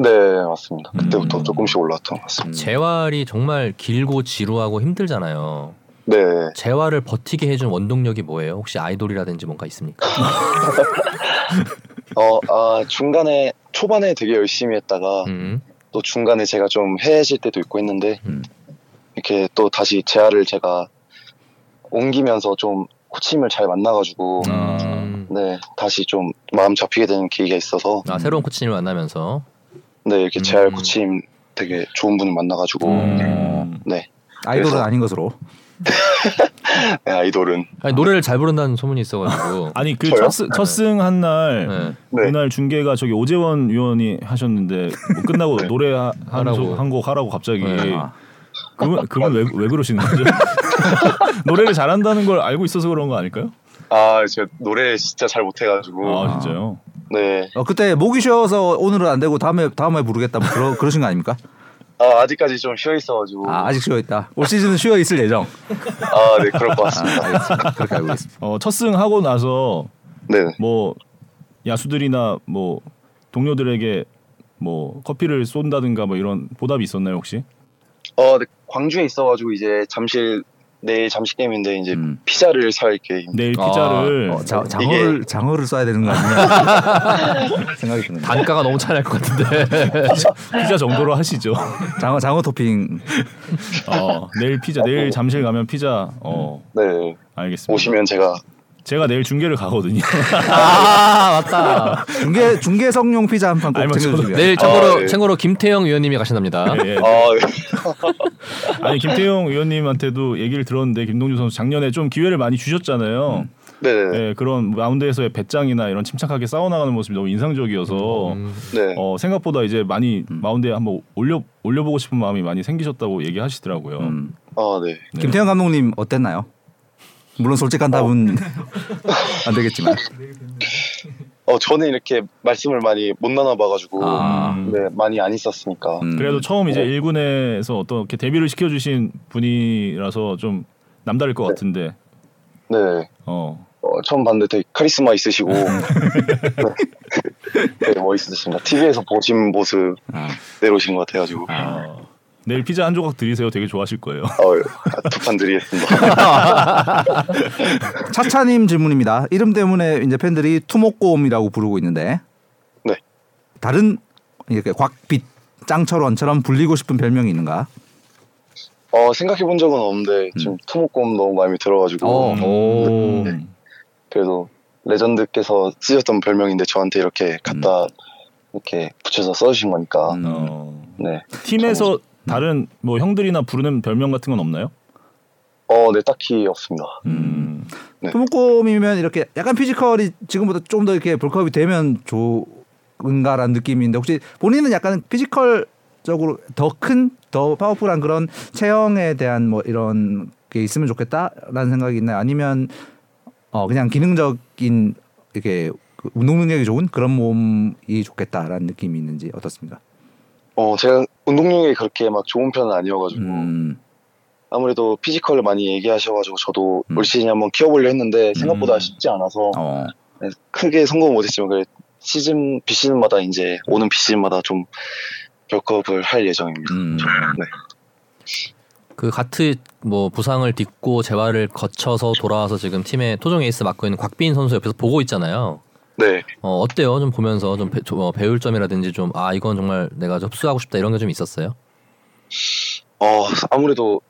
네 맞습니다. 그때부터 음. 조금씩 올라왔던 것 같습니다. 재활이 정말 길고 지루하고 힘들잖아요. 네. 재활을 버티게 해준 원동력이 뭐예요? 혹시 아이돌이라든지 뭔가 있습니까? 어, 아, 중간에 초반에 되게 열심히 했다가 음. 또 중간에 제가 좀 해해질 때도 있고 했는데 음. 이렇게 또 다시 재활을 제가 옮기면서 좀 코치님을 잘 만나가지고 아. 음. 네 다시 좀 마음 잡히게 되는 계기가 있어서 아 새로운 코치님을 만나면서 네 이렇게 재활 음. 코치님 되게 좋은 분을 만나가지고 음. 네 아이돌은 그래서- 아닌 것으로. 네, 아이돌은 아니, 노래를 잘 부른다는 소문이 있어가지고 아니 그? 첫, 첫승 한날 네. 네. 그날 중계가 저기 오재원 위원이 하셨는데 뭐 끝나고 노래 하라고. 한곡 하라고 갑자기 네. 아, 그분 그분 왜, 왜 그러시는 거죠? 노래를 잘한다는 걸 알고 있어서 그런 거 아닐까요? 아 제가 노래 진짜 잘 못해가지고 아 진짜요? 네. 어, 그때 목이 쉬어서 오늘은 안 되고 다음에 다음에 부르겠다 뭐 그러, 그러신 거 아닙니까? 아 아직까지 좀 쉬어 있어가지고 아, 아직 쉬어 있다. 올 시즌은 쉬어 있을 예정. 아, 네 그럴 것 아, 같습니다. 알겠습니다. 그렇게 알고 있습니다. 어, 첫승 하고 나서 네. 뭐 야수들이나 뭐 동료들에게 뭐 커피를 쏜다든가 뭐 이런 보답이 있었나요 혹시? 어, 네, 광주에 있어가지고 이제 잠실 내일 잠실 게임인데 이제 음. 피자를 살 계획입니다. 내일 아, 피자를 어, 자, 장어를 장어를 써야 되는 거 아니냐 생각이 드는데. 단가가 너무 차이날 것 같은데. 피자 정도로 하시죠. 장어 장어 토핑. 어, 내일 피자 내일 잠실 가면 피자 어 네. 알겠습니다. 오시면 제가 제가 내일 중계를 가거든요. 아 맞다. 중계 중계 성용 피자 한 판꼭 아니, 뭐 챙겨주세요. 내일 참고로 아, 네. 참고로 김태형 위원님이 가신답니다. 예, 예. 아, 네. 아니 김태형 의원님한테도 얘기를 들었는데 김동주 선수 작년에 좀 기회를 많이 주셨잖아요. 네네네. 예, 그런 마운드에서의 배짱이나 이런 침착하게 싸워나가는 모습이 너무 인상적이어서 음, 네. 어, 생각보다 이제 많이 마운드에 한번 올려 올려보고 싶은 마음이 많이 생기셨다고 얘기하시더라고요. 음. 아, 네. 김태형 감독님 어땠나요? 물론 솔직한 답은 안 되겠지만. 어, 저는 이렇게 말씀을 많이 못 나눠봐가지고 아. 음. 네 많이 안 있었으니까. 음. 그래도 처음 이제 1군에서 어떻게 데뷔를 시켜주신 분이라서 좀 남다를 것 같은데. 네. 어. 어, 처음 봤는데 되게 카리스마 있으시고 네. 되게 멋있으십니다. TV에서 보신 모습 아. 내려오신 것 같아가지고 아, 내일 피자 한 조각 드리세요. 되게 좋아하실 거예요. 어, 두판 드리겠습니다. 차차님 질문입니다. 이름 때문에 이제 팬들이 투목곰이라고 부르고 있는데. 네. 다른 이렇게 곽빛 짱철원처럼 불리고 싶은 별명이 있는가? 어, 생각해 본 적은 없는데 지금 투목곰 너무 마음에 들어가지고 어. 오. 음. 그래도 레전드께서 쓰셨던 별명인데 저한테 이렇게 갖다 이렇게 붙여서 써주신 거니까 음. 어. 네. 팀에서 다른 뭐 형들이나 부르는 별명 같은 건 없나요? 어, 네 딱히 없습니다. 음. 네. 투목곰이면 이렇게 약간 피지컬이 지금보다 좀 더 이렇게 벌크업이 되면 좋은가라는 느낌인데 혹시 본인은 약간 피지컬적으로 더 큰, 더 파워풀한 그런 체형에 대한 뭐 이런 게 있으면 좋겠다라는 생각이 있나요? 아니면 어 그냥 기능적인 이렇게 그 운동 능력이 좋은 그런 몸이 좋겠다라는 느낌이 있는지 어떻습니까? 어, 제가 운동력이 그렇게 막 좋은 편은 아니어가지고 음, 아무래도 피지컬을 많이 얘기하셔가지고 저도 음. 올 시즌 한번 키워보려 했는데 생각보다 음. 쉽지 않아서 어, 네, 크게 성공 못했지만 그래 시즌 비시즌마다 이제 오는 비시즌마다 좀 벌크업을 할 예정입니다. 음. 네. 그 가트 뭐 부상을 딛고 재활을 거쳐서 돌아와서 지금 팀의 토종 에이스 맡고 있는 곽빈 선수 옆에서 보고 있잖아요. 네. 어, 어때요? 좀 보면서 좀 배, 좀, 어, 배울 점이라든지 좀 아 이건 정말 내가 접수하고 싶다 이런 게 좀 있었어요. 어, 아무래도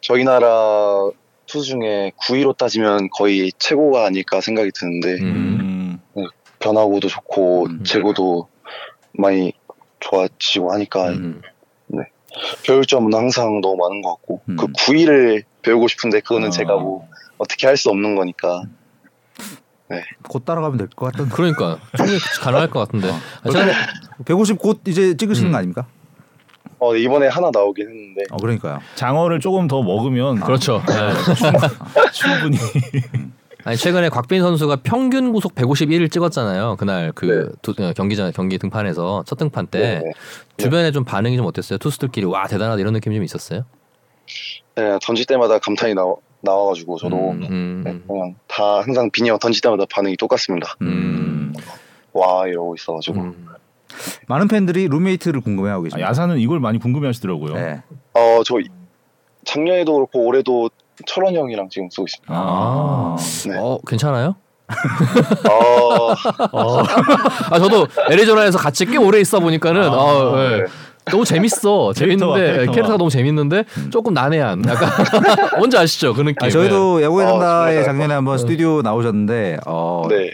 저희 나라 투수 중에 9위로 따지면 거의 최고가 아닐까 생각이 드는데 음. 음. 변화구도 좋고 음. 제구도 많이 좋아지고 하니까 음. 배울 점은 항상 너무 많은 것 같고 음. 그 9위를 배우고 싶은데 그거는 아. 제가 뭐 어떻게 할 수 없는 거니까 곧 따라가면 될 것 같은. 그러니까 충분히 가능할 것 같은데. 아, 제가 150곧 이제 찍으시는 음. 거 아닙니까? 어, 이번에 하나 나오긴 했는데 어 그러니까요. 장어를 조금 더 먹으면 그렇죠. 네. 충분히 아니 최근에 곽빈 선수가 평균 구속 151을 찍었잖아요. 그날 그 네. 두- 어, 경기전 경기 등판에서 첫 등판 때 네, 네. 주변에 좀 반응이 좀 어땠어요? 투수들끼리 와 대단하다 이런 느낌이 좀 있었어요? 네, 던질 때마다 감탄이 나와, 나와가지고 저도 음, 음, 네, 음. 그냥 다 항상 형 던질 때마다 반응이 똑같습니다. 음. 와 이러고 있어가지고 음. 많은 팬들이 룸메이트를 궁금해하고 아, 계십니다. 야사는 이걸 많이 궁금해하시더라고요. 네. 어저 작년에도 그렇고 올해도 철원 형이랑 지금 쓰고 있습니다. 아, 네. 어 괜찮아요? 어, 어. 아 저도 애리조나에서 같이 꽤 오래 있어 보니까는 아, 어, 예. 네. 너무 재밌어. 재밌는데 캐릭터가. 캐릭터가 너무 재밌는데 조금 난해한. 약간 뭔지 아시죠? 그 느낌. 아, 저희도 야구의 어, 상다에 정말 작년에 한번 스튜디오 나오셨는데 어, 네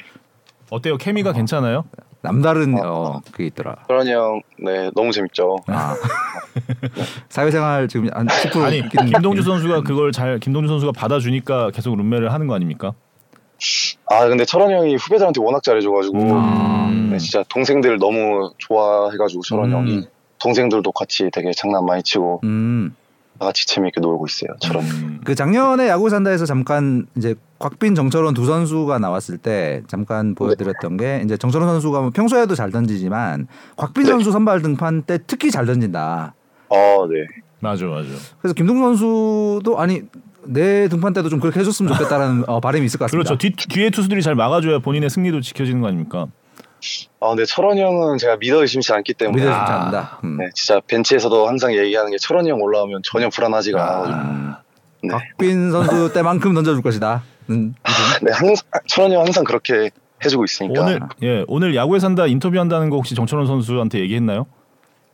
어때요? 케미가 괜찮아요? 남다른 어, 그게 있더라. 철원 형, 네 너무 재밌죠. 아. 사회생활 지금 한 10% 아니 김동주 선수가 그걸 잘 김동주 선수가 받아주니까 계속 룸메를 하는 거 아닙니까? 아 근데 철원 형이 후배들한테 워낙 잘해줘가지고 음. 네, 진짜 동생들 너무 좋아해가지고 철원 음. 형이 동생들도 같이 되게 장난 많이 치고 음. 다 같이 재미있게 놀고 있어요. 저런. 음. 그 작년에 야구 산다에서 잠깐 이제 곽빈 정철원 두 선수가 나왔을 때 잠깐 보여드렸던 게 이제 정철원 선수가 뭐 평소에도 잘 던지지만 곽빈 네. 선수 선발 등판 때 특히 잘 던진다. 아, 네. 맞아 맞아. 그래서 김동 선수도 아니 내 등판 때도 좀 그렇게 해줬으면 좋겠다라는 어, 바람이 있을 것 같습니다. 그렇죠. 뒤 뒤에 투수들이 잘 막아줘야 본인의 승리도 지켜지는 거 아닙니까? 아, 근데 철원이 형은 제가 믿어 의심치 않기 때문에. 믿어지지 아. 않는다. 음. 네, 진짜 벤치에서도 항상 얘기하는 게 철원이 형 올라오면 전혀 불안하지가 않아가지고. 음. 네. 선수 때만큼 던져줄 것이다. 음, 네, 항상 철원이 형 항상 그렇게 해주고 있으니까. 오늘 예 오늘 야구에 산다 인터뷰한다는 거 혹시 정철원 선수한테 얘기했나요?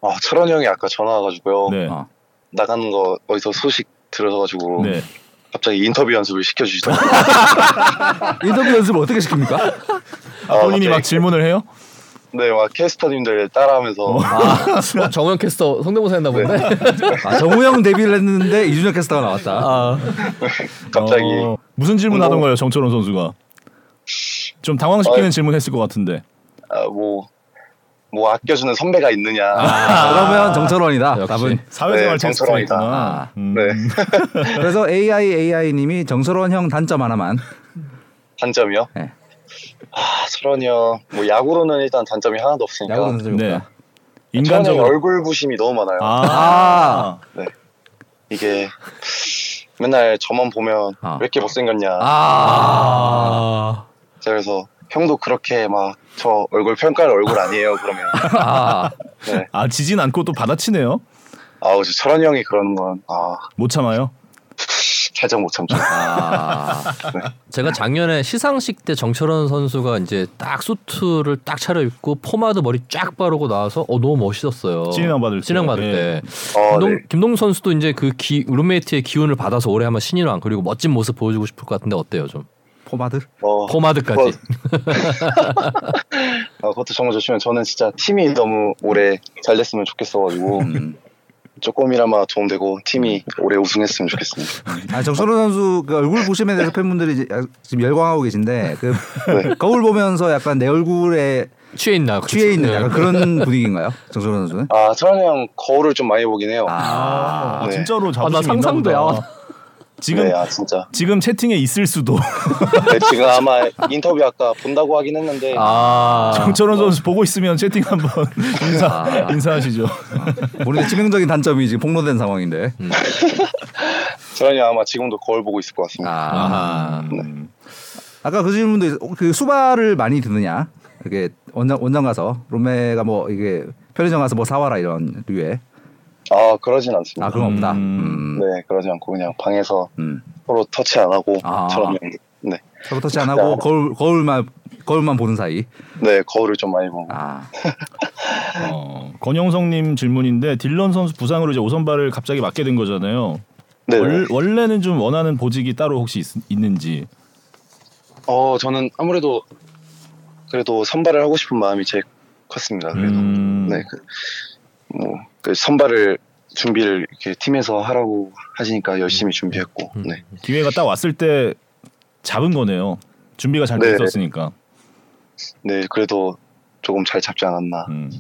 아, 철원이 형이 아까 전화 와가지고요. 네. 어. 나가는 거 어디서 소식 들어가지고 네. 갑자기 인터뷰 연습을 시켜주시더라고요. 인터뷰 연습을 어떻게 시킵니까? 아, 본인이 막 질문을 해요? 네, 막 캐스터님들 따라하면서 어, 정우영 캐스터 성대모사 했나 본데. 아, 정우영 데뷔를 했는데 이준혁 캐스터가 나왔다. 아, 갑자기 어, 무슨 질문 뭐- 하던 거예요, 정철원 선수가? 좀 당황시키는 어, 질문 했을 것 같은데. 아, 뭐, 뭐 아껴주는 선배가 있느냐. 아, 그러면 정철원이다. 역시. 답은. 사회생활 네, 정철원이다. 있구나. 아, 음. 네. 그래서 AI AI님이 정철원 형 단점 하나만. 단점이요? 네. 아, 철원이 형. 뭐 야구로는 일단 단점이 하나도 없으니까. 야구는 좀 네. 없다. 형 인간적으로. 얼굴 부심이 너무 많아요. 아. 이게 맨날 저만 보면 아. 왜 이렇게 못생겼냐. 아, 그래서 형도 그렇게 막 저 얼굴 평가할 얼굴 아니에요. 그러면. 아, 네. 아 지진 않고 또 받아치네요. 아우, 저 철원이 형이 그러는 건, 아, 못 참아요. 살짝 못 참죠. 아, 제가 작년에 시상식 때 정철원 선수가 이제 딱 수트를 딱 차려입고 포마드 머리 쫙 바르고 나와서 어 너무 멋있었어요. 신인왕 받을 때. 신인왕 받을 네. 때. 어, 김동, 네. 김동 선수도 이제 그 기, 룸메이트의 기운을 받아서 올해 한번 신인왕 그리고 멋진 모습 보여주고 싶을 것 같은데 어때요 좀 포마드? 어, 포마드까지 뭐, 아, 그것도 정말 좋지만 저는 진짜 팀이 너무 올해 잘 됐으면 좋겠어가지고 음. 조금이나마 도움되고 팀이 올해 우승했으면 좋겠습니다. 아, 정철원 선수 그 얼굴 보심에 대해서 팬분들이 지금 열광하고 계신데 그 네. 거울 보면서 약간 내 얼굴에 취해 있나 취해 있는 네. 약간 그런 분위기인가요? 정철원 선수는? 아 철원이 형 거울을 좀 많이 보긴 해요. 아, 네. 진짜로 나 자부심 상상도 보다. 야. 지금 네, 아 진짜. 지금 채팅에 있을 수도 네, 지금 아마 인터뷰 아까 본다고 하긴 했는데 아, 정철원 선수 보고 있으면 채팅 한번 인사 아. 인사하시죠. 본인의 치명적인 단점이 지금 폭로된 상황인데. 철원이 형 아마 지금도 거울 보고 있을 것 같습니다. 아. 음. 아까 그 질문도 있- 그 수발을 많이 드느냐? 이게 원장 원장 가서 롬메가 뭐 이게 편의점 가서 뭐 사와라 이런 류의 아 그러진 않습니다. 아 그건 없다. 음. 음. 네 그러지 않고 그냥 방에서 음. 서로 터치 안 하고 아. 형. 네, 서로 터치 안 하고 거울 거울만 거울만 보는 사이. 네 거울을 좀 많이 보고. 아 어, 권영성님 질문인데 딜런 선수 부상으로 이제 오선발을 갑자기 맡게 된 거잖아요. 네. 월, 원래는 좀 원하는 보직이 따로 혹시 있, 있는지. 어 저는 아무래도 그래도 선발을 하고 싶은 마음이 제일 컸습니다. 그래도 음. 네, 그, 뭐, 그 선발을 준비를 이렇게 팀에서 하라고 하시니까 열심히 준비했고, 음. 네, 기회가 딱 왔을 때 잡은 거네요. 준비가 잘 네. 됐었으니까. 네, 그래도 조금 잘 잡지 않았나. 음.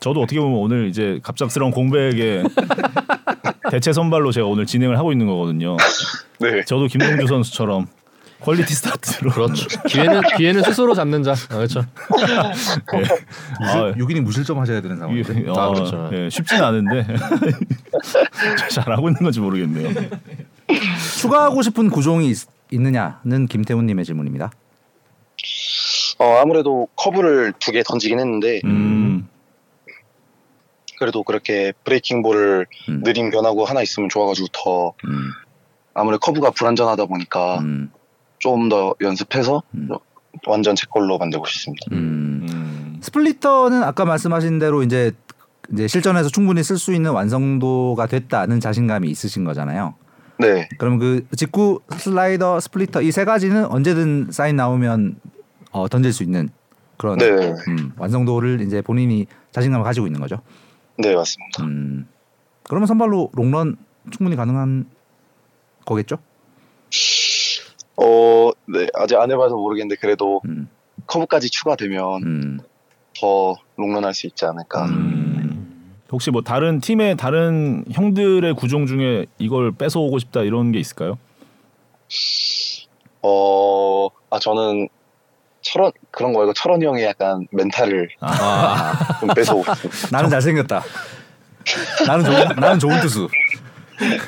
저도 어떻게 보면 오늘 이제 갑작스러운 공백에 대체 선발로 제가 오늘 진행을 하고 있는 거거든요. 네, 저도 김동주 선수처럼 퀄리티 스타트로. 그렇죠. 기회는 기회는 스스로 잡는 자. 아, 그렇죠. 아, 6이닝 무실점 하셔야 되는 상황인데. 이게, 아, 어, 그렇죠. 예, 쉽진 않은데 잘 하고 있는 건지 모르겠네요. 추가하고 싶은 구종이 있, 있느냐는 김태훈님의 질문입니다. 어 아무래도 커브를 두 개 던지긴 했는데 음, 그래도 그렇게 브레이킹 볼을 음. 느린 변화구 하나 있으면 좋아가지고 더 음, 아무래도 커브가 불안전하다 보니까 음, 좀더 연습해서 음. 완전 제 걸로 만들고 싶습니다. 음. 음. 스플리터는 아까 말씀하신 대로 이제 이제 실전에서 충분히 쓸 수 있는 완성도가 됐다는 자신감이 있으신 거잖아요. 네, 그럼 그 직구, 슬라이더, 스플리터 이 세 가지는 언제든 사인 나오면 어, 던질 수 있는 그런 네, 음, 완성도를 이제 본인이 자신감을 가지고 있는 거죠. 네 맞습니다. 음. 그러면 선발로 롱런 충분히 가능한 거겠죠? 어, 네 아직 안 해봐서 모르겠는데 그래도 음, 커브까지 추가되면 음. 더 롱런할 수 있지 않을까. 음. 혹시 뭐 다른 팀의 다른 형들의 구종 중에 이걸 뺏어오고 싶다 이런 게 있을까요? 어, 아 저는 철원 그런 거 말고 철원이 형의 약간 멘탈을 아, 좀 뺏어오고 싶습니다. 나는 잘생겼다. 나는 좋은 나는 좋은 투수.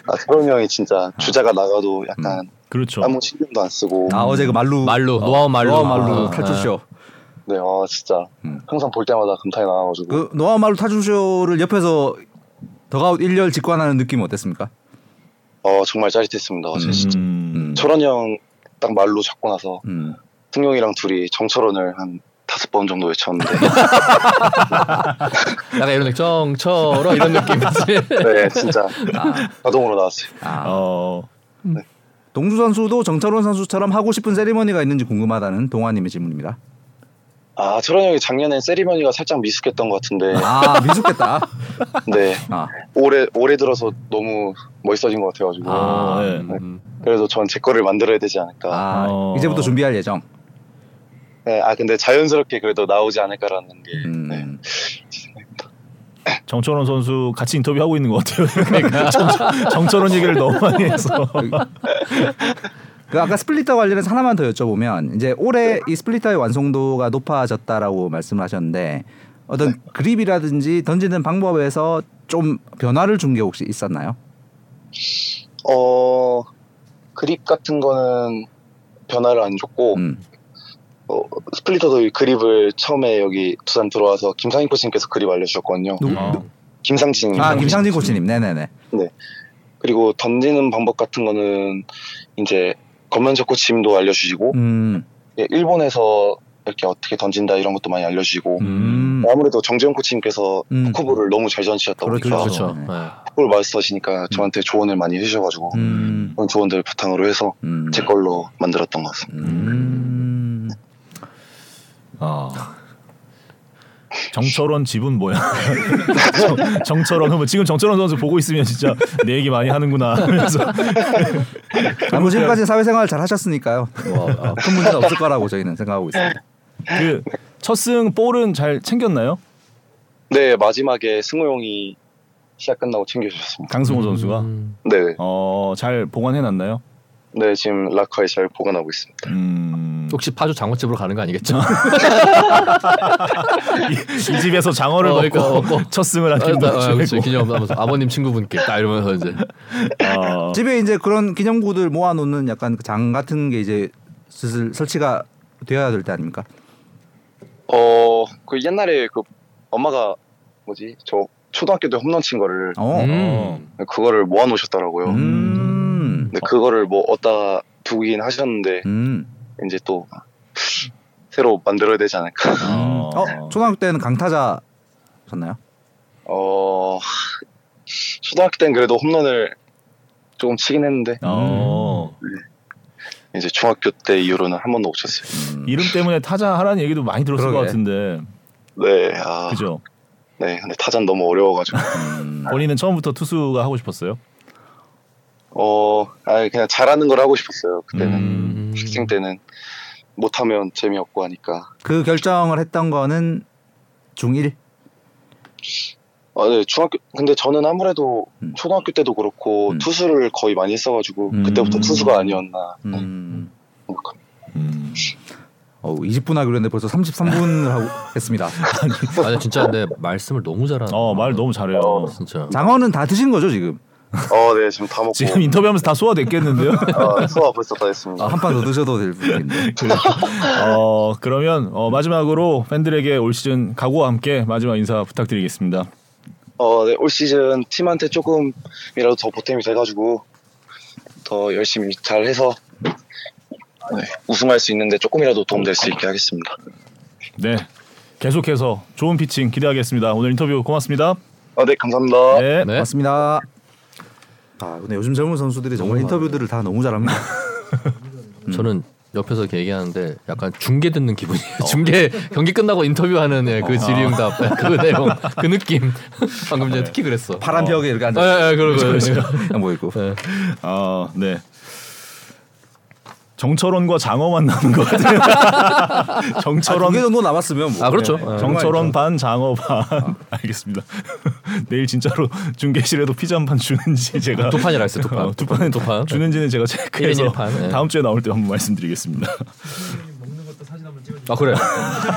아 철원이 형이 진짜 주자가 나가도 약간 그렇죠. 아무 신경도 안 쓰고 아 어제 그 만루 만루 노아웃 만루 노아 만루 아, 탈출쇼. 네, 아 진짜 음. 항상 볼 때마다 감탄이 나와가지고 그 노아 말루 탈출쇼를 옆에서 더가웃 1열 직관하는 느낌은 어땠습니까? 어 정말 짜릿했습니다. 어제 진짜 음. 철원이 형딱 말로 잡고 나서 음. 승용이랑 둘이 정철원을 한 다섯 번 정도 외쳤는데 약간 이런 느낌 정처럼 이런 느낌이지. 네 진짜 자동으로 나왔어요. 아. 어, 동주 선수도 정철원 선수처럼 하고 싶은 세리머니가 있는지 궁금하다는 동아님의 질문입니다. 아 철원이 형이 작년에 세리머니가 살짝 미숙했던 것 같은데 아 미숙했다. 네 아, 올해 올해 들어서 너무 멋있어진 것 같아가지고 아, 네. 음. 그래도 전제 거를 만들어야 되지 않을까. 아 어. 이제부터 준비할 예정. 네, 아 근데 자연스럽게 그래도 나오지 않을까라는 게 음. 네. 정철원 선수 같이 인터뷰 하고 있는 것 같아요. 정, 정철원 얘기를 너무 많이 해서. 그 아까 스플리터 관련해서 하나만 더 여쭤보면 이제 올해 이 스플리터의 완성도가 높아졌다라고 말씀하셨는데 어떤 그립이라든지 던지는 방법에서 좀 변화를 준 게 혹시 있었나요? 어 그립 같은 거는 변화를 안 줬고 음. 어, 스플리터도 이 그립을 처음에 여기 두산 들어와서 김상인 코치님께서 그립 알려주셨거든요. 누구? 어. 김상진. 아 김상진 코치님, 네네네. 그리고 던지는 방법 같은 거는 이제 검면적 코치님도 알려주시고 음, 예, 일본에서 이렇게 어떻게 던진다 이런 것도 많이 알려주시고 음, 아무래도 정재영 코치님께서 음. 쿠브를 너무 잘 던지셨다 그렇죠. 보니까 그렇죠. 네. 네. 쿠브를 마스터시니까 저한테 조언을 많이 해주셔가지고 음, 그런 조언들 바탕으로 해서 음, 제 걸로 만들었던 것 같습니다. 음. 아. 정철원 집은 뭐야? 정, 정철원 그러면 지금 정철원 선수 보고 있으면 진짜 내 얘기 많이 하는구나 하면서 아, 뭐 지금까지 사회생활 잘 하셨으니까요. 뭐, 어, 큰 문제는 없을 거라고 저희는 생각하고 있습니다. 그 첫승 볼은 잘 챙겼나요? 네 마지막에 승호 형이 시합 끝나고 챙겨주셨습니다. 강승호 선수가 음. 네, 어, 잘 보관해 놨나요? 네 지금 락커에 잘 보관하고 있습니다. 음. 혹시 파주 장어집으로 가는 거 아니겠죠? 이, 이 집에서 장어를 어, 먹고 그러니까 먹고. 첫 승을 하는 거죠. 기념하면서 아버님 친구분께 딱 이러면서 이제 어, 집에 이제 그런 기념구들 모아놓는 약간 그장 같은 게 이제 슬슬 설치가 되어야 될 때 아닙니까? 어, 그 옛날에 그 엄마가 뭐지 저 초등학교 때 홈런 친 거를 어. 음. 그거를 모아 놓으셨더라고요. 음. 근데 그거를 뭐 어디다 두긴 하셨는데 음. 이제 또 새로 만들어야 되지 않을까. 어. 어, 초등학교 때는 강타자셨나요? 어, 초등학교 때는 그래도 홈런을 조금 치긴 했는데 어. 이제 중학교 때 이후로는 한 번도 못 쳤어요. 음. 이름 때문에 타자 하라는 얘기도 많이 들었을 그러게. 것 같은데 네, 아, 그죠? 네, 근데 타자는 너무 어려워가지고. 음. 본인은 처음부터 투수가 하고 싶었어요? 어, 아 그냥 잘하는 걸 하고 싶었어요. 그때는 음. 학생 때는 못하면 재미없고 하니까. 그 결정을 했던 거는 중1 아, 네, 중학교 근데 저는 아무래도 음. 초등학교 때도 그렇고 음. 투수를 거의 많이 했어가지고 음. 그때부터 투수가 아니었나 음. 생각합니다. 음. 어, 20분 하기로 했는데 벌써 33분을 하고 했습니다. 아니 진짜 근데 말씀을 너무 잘하는. 어, 말 너무 잘해요. 어. 진짜. 장어는 다 드신 거죠 지금? 어, 네, 지금 다 먹고 지금 인터뷰하면서 다 소화됐겠는데요? 아, 소화 벌써 다 했습니다. 아, 한판더 드셔도 될 분인데. 어, 그러면 어, 마지막으로 팬들에게 올 시즌 각오와 함께 마지막 인사 부탁드리겠습니다. 어, 네, 올 시즌 팀한테 조금이라도 더 보탬이 돼가지고 더 열심히 잘 해서 네, 우승할 수 있는데 조금이라도 도움될 수 있게 하겠습니다. 네. 계속해서 좋은 피칭 기대하겠습니다. 오늘 인터뷰 고맙습니다. 어, 네, 감사합니다. 네. 네. 맞습니다. 아 근데 요즘 젊은 선수들이 정말 인터뷰들을 다 너무 잘합니다. 저는 옆에서 이렇게 얘기하는데 약간 중계 듣는 기분이에요. 중계 경기 끝나고 인터뷰하는 예, 그 질의응답 예, 그 내용 그 느낌 방금 전에 특히 그랬어. 파란 벽에 이렇게 예, 앉아 예, 그러고 그냥 보이고. 예. 아, 네. 정철원과 장어만 남은 것 같아요. 정철원 두개 정도 남았으면 뭐. 아 그렇죠. 네, 예. 정철원 반 장어 반 알겠습니다. 내일 진짜로 중계실에도 피자 한 판 주는지 제가 두 판이라 했어요. 두 판. 어, 두 판은 두 판. 주는지는 제가 체크해서 1인 1판, 네. 다음 주에 나올 때 한번 말씀드리겠습니다. 아 그래요.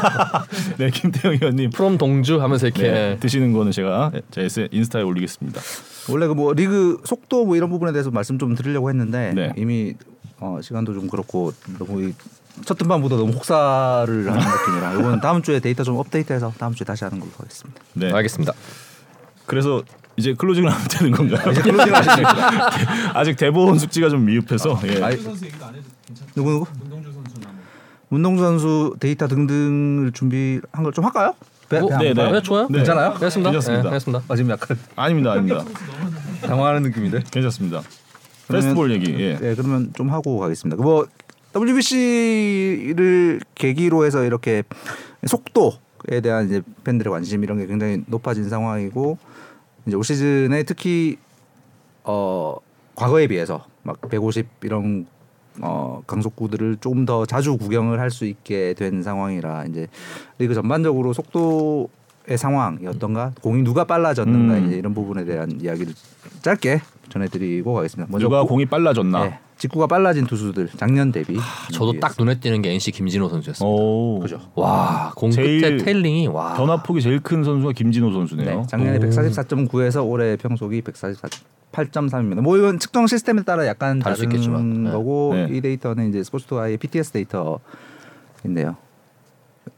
네, 김태형 의원님 프롬 동주 하면서 이렇게 네, 드시는 거는 제가 제 인스타에 올리겠습니다. 원래 그 뭐 리그 속도 뭐 이런 부분에 대해서 말씀 좀 드리려고 했는데 네. 이미 어, 시간도 좀 그렇고 너무 이 첫 등판보다 너무 혹사를 하는 느낌이라 이건 다음 주에 데이터 좀 업데이트해서 다음 주에 다시 하는 걸로 하겠습니다. 네, 알겠습니다. 그래서 이제 closing을 하면 되는 건가요? 이제 closing 하십니까? 아직 대본 숙지가 좀 미흡해서 예. 아이, 문동주 선수 얘기도 안 해도 괜찮죠? 누구 누구? 문동주 선수나 뭐 운동 선수 데이터 등등을 준비한 걸 좀 할까요? 배- 어, 네? 네. 네, 좋아요. 네. 괜찮아요? 알겠습니다. 괜찮습니다. 네, 알겠습니다. 아, 지금 약간 아닙니다, 아닙니다. 당황하는 느낌인데. 괜찮습니다. 페스티벌 얘기. 예. 네, 그러면 좀 하고 가겠습니다. 뭐 WBC를 계기로 해서 이렇게 속도에 대한 이제 팬들의 관심 이런 게 굉장히 높아진 상황이고 이제 올 시즌에 특히 어 과거에 비해서 막 150 이런 어 강속구들을 조금 더 자주 구경을 할 수 있게 된 상황이라 이제 리그 전반적으로 속도 의 상황이 어떤가 공이 누가 빨라졌는가 음. 이제 이런 부분에 대한 이야기를 짧게 전해드리고 가겠습니다. 먼저 누가 고- 공이 빨라졌나? 네, 직구가 빨라진 투수들 작년 대비 저도 딱 눈에 띄는 게 NC 김진호 선수였습니다. 오. 그죠. 와, 공 끝에 tailing이 와. 변화폭이 제일 큰 선수가 김진호 선수네요. 네, 작년에 오. 144.9에서 올해 평속이 148.3입니다. 뭐 이건 측정 시스템에 따라 약간 다를 수 다른 있겠지만, 네. 거고 네. 이 데이터는 이제 스포츠투아이의 PTS 데이터 인데요.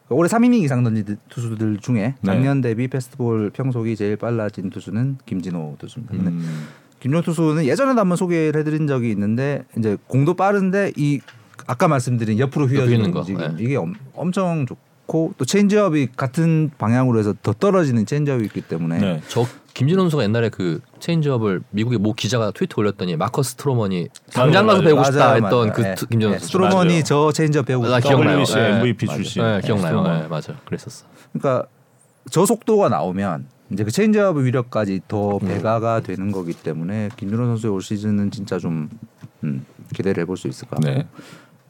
올해 3이닝 이상 던진 투수들 중에 네. 작년 대비 패스트볼 평속이 제일 빨라진 투수는 김진호 투수입니다. 음. 김진호 투수는 예전에도 한번 소개를 해드린 적이 있는데 이제 공도 빠른데 이 아까 말씀드린 옆으로 휘어지는 거, 네. 이게 엄, 엄청 좋고 또 체인지업이 같은 방향으로 해서 더 떨어지는 체인지업이 있기 때문에 네. 저 김진호 선수가 옛날에 그 체인지업을 미국의 모 기자가 트위터 올렸더니 마커스 스트로먼이 당장 가서. 배우고 싶다 맞아요, 했던 맞아요. 그 네. 투- 김진호 네. 스트로먼이 맞아요. 저 체인지업 배우고 나 싶다. 기억나요. WBC 네, MVP. 출신. 네, 기억나요. 스트로먼. 네, 맞아. 그랬었어. 그러니까 저 속도가 나오면 이제 그 체인지업 위력까지 더 음. 배가가 되는 거기 때문에 김진호 선수의 올 시즌은 진짜 좀 음, 기대를 해볼 수 있을 것 같고 네.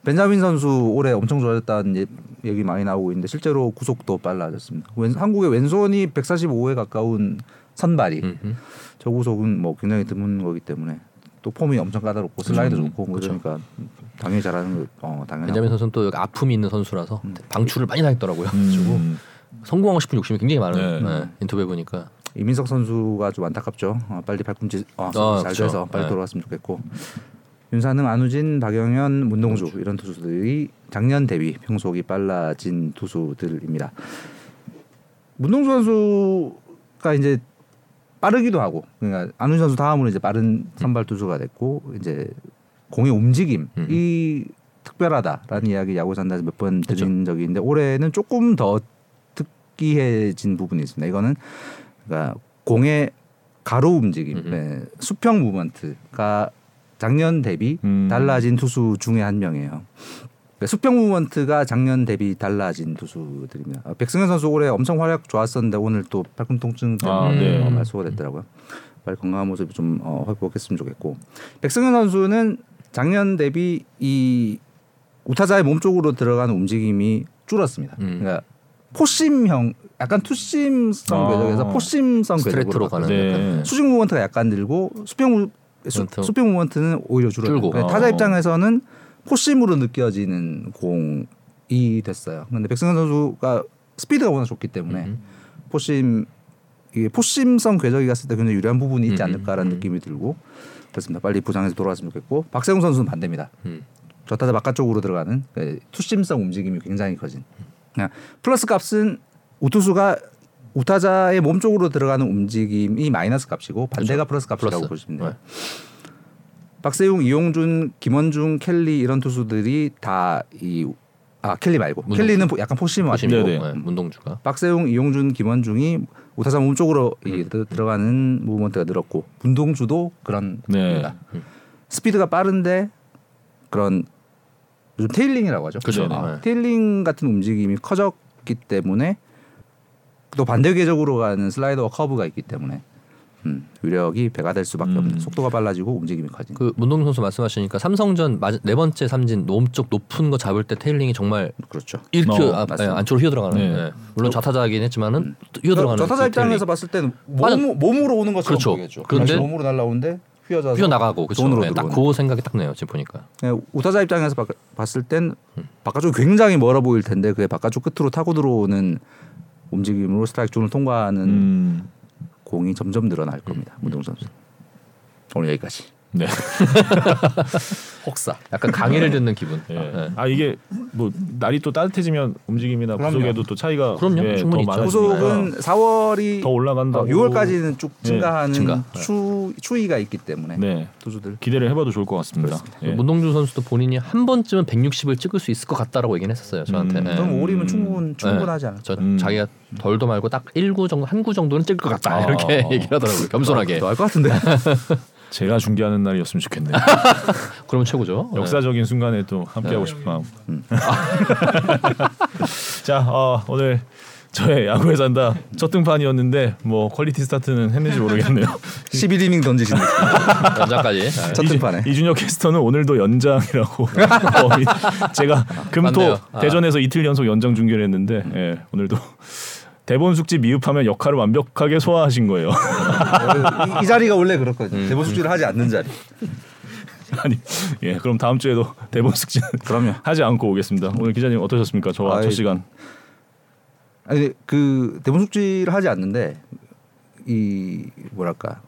벤자민 선수 올해 엄청 좋아졌다는 예- 얘기 많이 나오고 있는데 실제로 구속도 빨라졌습니다. 왼, 한국의 왼손이 145에 가까운 선발이 음, 저 구속은 뭐 굉장히 드문 거기 때문에 또 폼이 엄청 까다롭고 슬라이드 음, 좋고 뭐 그렇죠. 그러니까 당연히 잘하는 거 어, 당연히 벤자민 선수는 또 아픔이 있는 선수라서 음. 방출을 많이 당했더라고요. 음. 성공하고 싶은 욕심이 굉장히 많은 네. 네, 인터뷰 보니까 이민석 선수가 좀 안타깝죠. 어, 빨리 발꿈치 어, 아, 잘. 돼서 빨리 네. 돌아왔으면 좋겠고 윤산흥, 안우진, 박영현, 문동주 이런 투수들이 작년 대비 평속이 빨라진 투수들입니다. 문동주 선수가 이제 빠르기도 하고 그러니까 안우진 선수 다음으로 이제 빠른 선발 투수가 됐고 이제 공의 움직임이 음. 특별하다라는 이야기 야구 산다에서 몇 번 드린 적이 있는데 올해는 조금 더 특이해진 부분이 있습니다. 이거는 그러니까 공의 가로 움직임. 네, 수평 무먼트가 작년 대비 음. 달라진 투수 중에 한 명이에요. 그러니까 수평 무먼트가 작년 대비 달라진 투수들입니다. 어, 백승현 선수 올해 엄청 활약 좋았었는데 오늘 또 팔꿈 통증 때문에 아, 네. 어, 말소가 됐더라고요. 빨리 건강한 모습이 좀 어, 회복했으면 좋겠고 백승현 선수는 작년 대비 이 우타자의 몸 쪽으로 들어가는 움직임이 줄었습니다. 음. 그러니까 포심형, 약간 투심성 아. 궤적에서 포심성 궤적으로 가는 네. 네. 수직 무먼트가 약간 늘고 수평 무, 수, movement. 수평 movement는 오히려 줄어요. 줄고. 그러니까 어. 타자 입장에서는 four-seam으로 느껴지는 공이 됐어요. 근데 백승현 선수가 스피드가 워낙 좋기 때문에 음. four-seam 이게 four-seam성 궤적이 갔을 때 굉장히 유리한 부분이 있지 음, 않을까라는 음. 느낌이 들고 그렇습니다. 빨리 부상에서 돌아왔으면 좋겠고 박세웅 선수는 반대입니다. 음. 저 타자 바깥쪽으로 들어가는 그 two-seam성 움직임이 굉장히 커진. 그냥 플러스 값은 우투수가 우타자의 몸 쪽으로 들어가는 움직임이 마이너스 값이고 반대가 플러스 값이라고 플러스. 보시면 돼요. 네. 박세웅, 이용준, 김원중, 켈리 이런 투수들이 다 이 아 켈리 말고 문동주. 켈리는 포- 약간 four-seam이 four-seam이고, 네네. 네, 문동주가 박세웅, 이용준, 김원중이 우타자 몸 쪽으로 이 음. 들- 들어가는 movement가 늘었고 문동주도 그런 네. 겁니다. 스피드가 빠른데 그런 요즘 tailing이라고 하죠. 그죠. 아, 네. tailing 같은 움직임이 커졌기 때문에 또 반대 궤적으로 가는 슬라이더와 커브가 있기 때문에 음, 위력이 배가 될 수밖에 음. 없는 속도가 빨라지고 움직임이 커지는. 그 문동주 선수 말씀하시니까 삼성전 마- 네 번째 삼진 몸쪽 높은 거 잡을 때 tailing이 정말 그렇죠. 이렇게 어, 아. 예, 안쪽으로 휘어 들어가는. 네. 예. 물론 좌타자이긴 했지만은 휘어 들어가는. 저 타자 그 입장에서 tailing. 봤을 때는. 몸, 몸으로 오는 것처럼 그렇죠. 보이겠죠. 그런데 몸으로 날라오는데 휘어져서 휘어 나가고 그렇죠. 예, 딱 들어오는. 그 생각이 딱 나요 지금 보니까. 예, 우타자 입장에서 바, 봤을 땐 바깥쪽이 굉장히 멀어 보일 텐데 그게 바깥쪽 끝으로 타고 들어오는 움직임으로 스트라이크 존을 통과하는 음. 공이 점점 늘어날 겁니다. 문동 선수. 오늘 여기까지. 네. 혹사. 약간 강의를 듣는 기분. 예. 예. 아 이게 뭐 날이 또 따뜻해지면 움직임이나 그럼요. 구속에도 또 차이가 그럼요. 예, 충분히 더 후속은 4월이 더 올라간다. 6월까지는 쭉 예, 증가하는 증가. 추, 추이가 있기 때문에 네. 투수들 기대를 해봐도 좋을 것 같습니다. 예. 문동주 선수도 본인이 한 번쯤은 160을 찍을 수 있을 것 같다라고 얘기는 했었어요 저한테. 음. 예. 그럼 5월이면 음. 충분 충분하지 않을까? 저 음. 자기가 덜도 말고 딱 1구 정도 한 구 정도는 찍을 것 같다 아, 이렇게 어. 얘기를 하더라고요 겸손하게 너알것 같은데. 제가 중계하는 날이었으면 좋겠네요. 그러면 최고죠 네. 역사적인 순간에 또 함께하고 싶은 마음. 자, 어, 오늘 저의 야구에 산다 첫 등판이었는데 뭐 퀄리티 스타트는 했는지 모르겠네요. 11이닝 던지신. 네. 연장까지 네. 첫 등판에. 이준- 이준혁 캐스터는 오늘도 연장이라고. 어, 이- 제가 금토. 아. 대전에서 이틀 연속 연장 중계를 했는데 예, 오늘도 대본 숙지 미흡하면 역할을 완벽하게 소화하신 거예요. 이, 이 자리가 원래 그렇거든요. 음. 대본 숙지를 하지 않는 자리. 아니, 예, 그럼 다음 주에도 대본 숙지 그럼요. 하지 않고 오겠습니다. 오늘 기자님 어떠셨습니까? 저와 아이, 첫 시간. 아니 그 대본 숙지를 하지 않는데 이 뭐랄까 그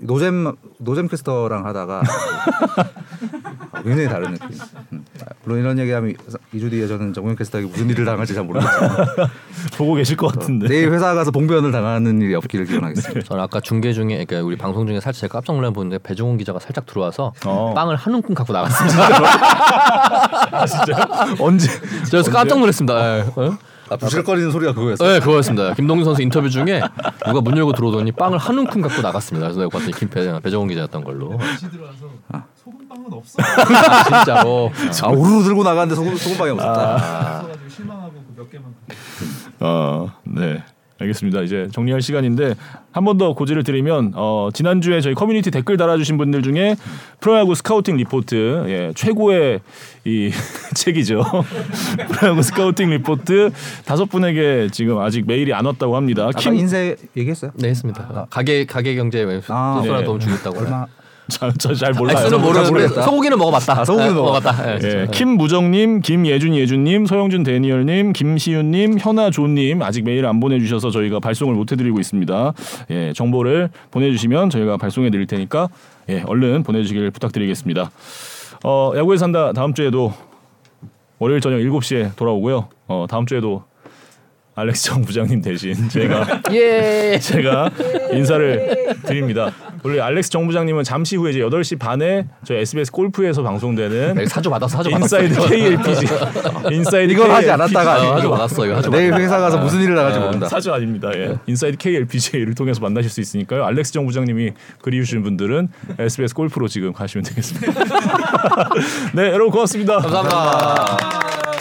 노잼 노잼 캐스터랑 하다가 굉장히 다른 느낌. 음. 아, 물론 이런 얘기하면 2주 뒤에 저는 정우영 캐스터에게 무슨 일을 당할지 잘 모르겠지만 보고 계실 것 같은데. 내일 회사 가서 봉변을 당하는 일이 없기를 기원하겠습니다. 저는 아까 중계 중에 그러니까 우리 방송 중에 살짝 제가 깜짝 놀라 보는데 배종훈 기자가 살짝 들어와서 어. 빵을 한 움큼 갖고 나갔습니다. 아, 진짜 언제? 그래서 깜짝 놀랐습니다. 예. 어? 아, 부실거리는 소리가 그거였어요. 네, 그거였습니다. 김동준 선수 인터뷰 중에 누가 문 열고 들어오더니 빵을 한 움큼 갖고 나갔습니다. 그래서 내가 봤더니 김배 배정훈 기자였던 걸로. 아. 소금빵은 없어. 아, 진짜로. 아 우르르 들고 나갔는데 소금 소금빵이 없었다. 없어가지고 실망하고 그몇 개만. 어, 네. 알겠습니다. 이제 정리할 시간인데 한 번 더 고지를 드리면 어, 지난주에 저희 커뮤니티 댓글 달아주신 분들 중에 프로야구 스카우팅 리포트 예, 최고의 이 책이죠. 프로야구 스카우팅 리포트 다섯 분에게 지금 아직 메일이 안 왔다고 합니다. 아까 킴 인쇄 얘기했어요? 네, 했습니다. 가게 가게 경제 아, 소소한 네. 도움 주겠다고. 얼마? 저잘 몰라요. 액수는 모르는데. 소고기는 먹어봤다. 아, 소고기는 네, 먹어봤다. 예, 예. 김무정님, 김예준 예준님, 서영준 데니얼님, 김시윤님, 현아조님 아직 메일 안 보내주셔서 저희가 발송을 못 해드리고 있습니다. 예, 정보를 보내주시면 저희가 발송해 드릴 테니까 예, 얼른 보내주시길 부탁드리겠습니다. 어, 야구에 산다 다음 주에도 월요일 저녁 7시에 돌아오고요. 어, 다음 주에도 알렉스 정 부장님 대신 제가 예. 제가 인사를 드립니다. 원래 알렉스 정 부장님은 잠시 후에 이제 8시 반에 저희 SBS 골프에서 방송되는 내가 사주 받아서 사주 받았어. 인사이드 KLPG 인사이드 이걸 하지. 않았다가 아, 사주 아니고 받았어 이거 사주 내일. 회사 가서 무슨 일을 당할지 모른다. 사주 아닙니다. 예. 인사이드 KLPG를 통해서 만나실 수 있으니까요. 알렉스 정 부장님이 그리우시는 분들은 SBS 골프로 지금 가시면 되겠습니다. 네, 여러분 고맙습니다. 감사합니다.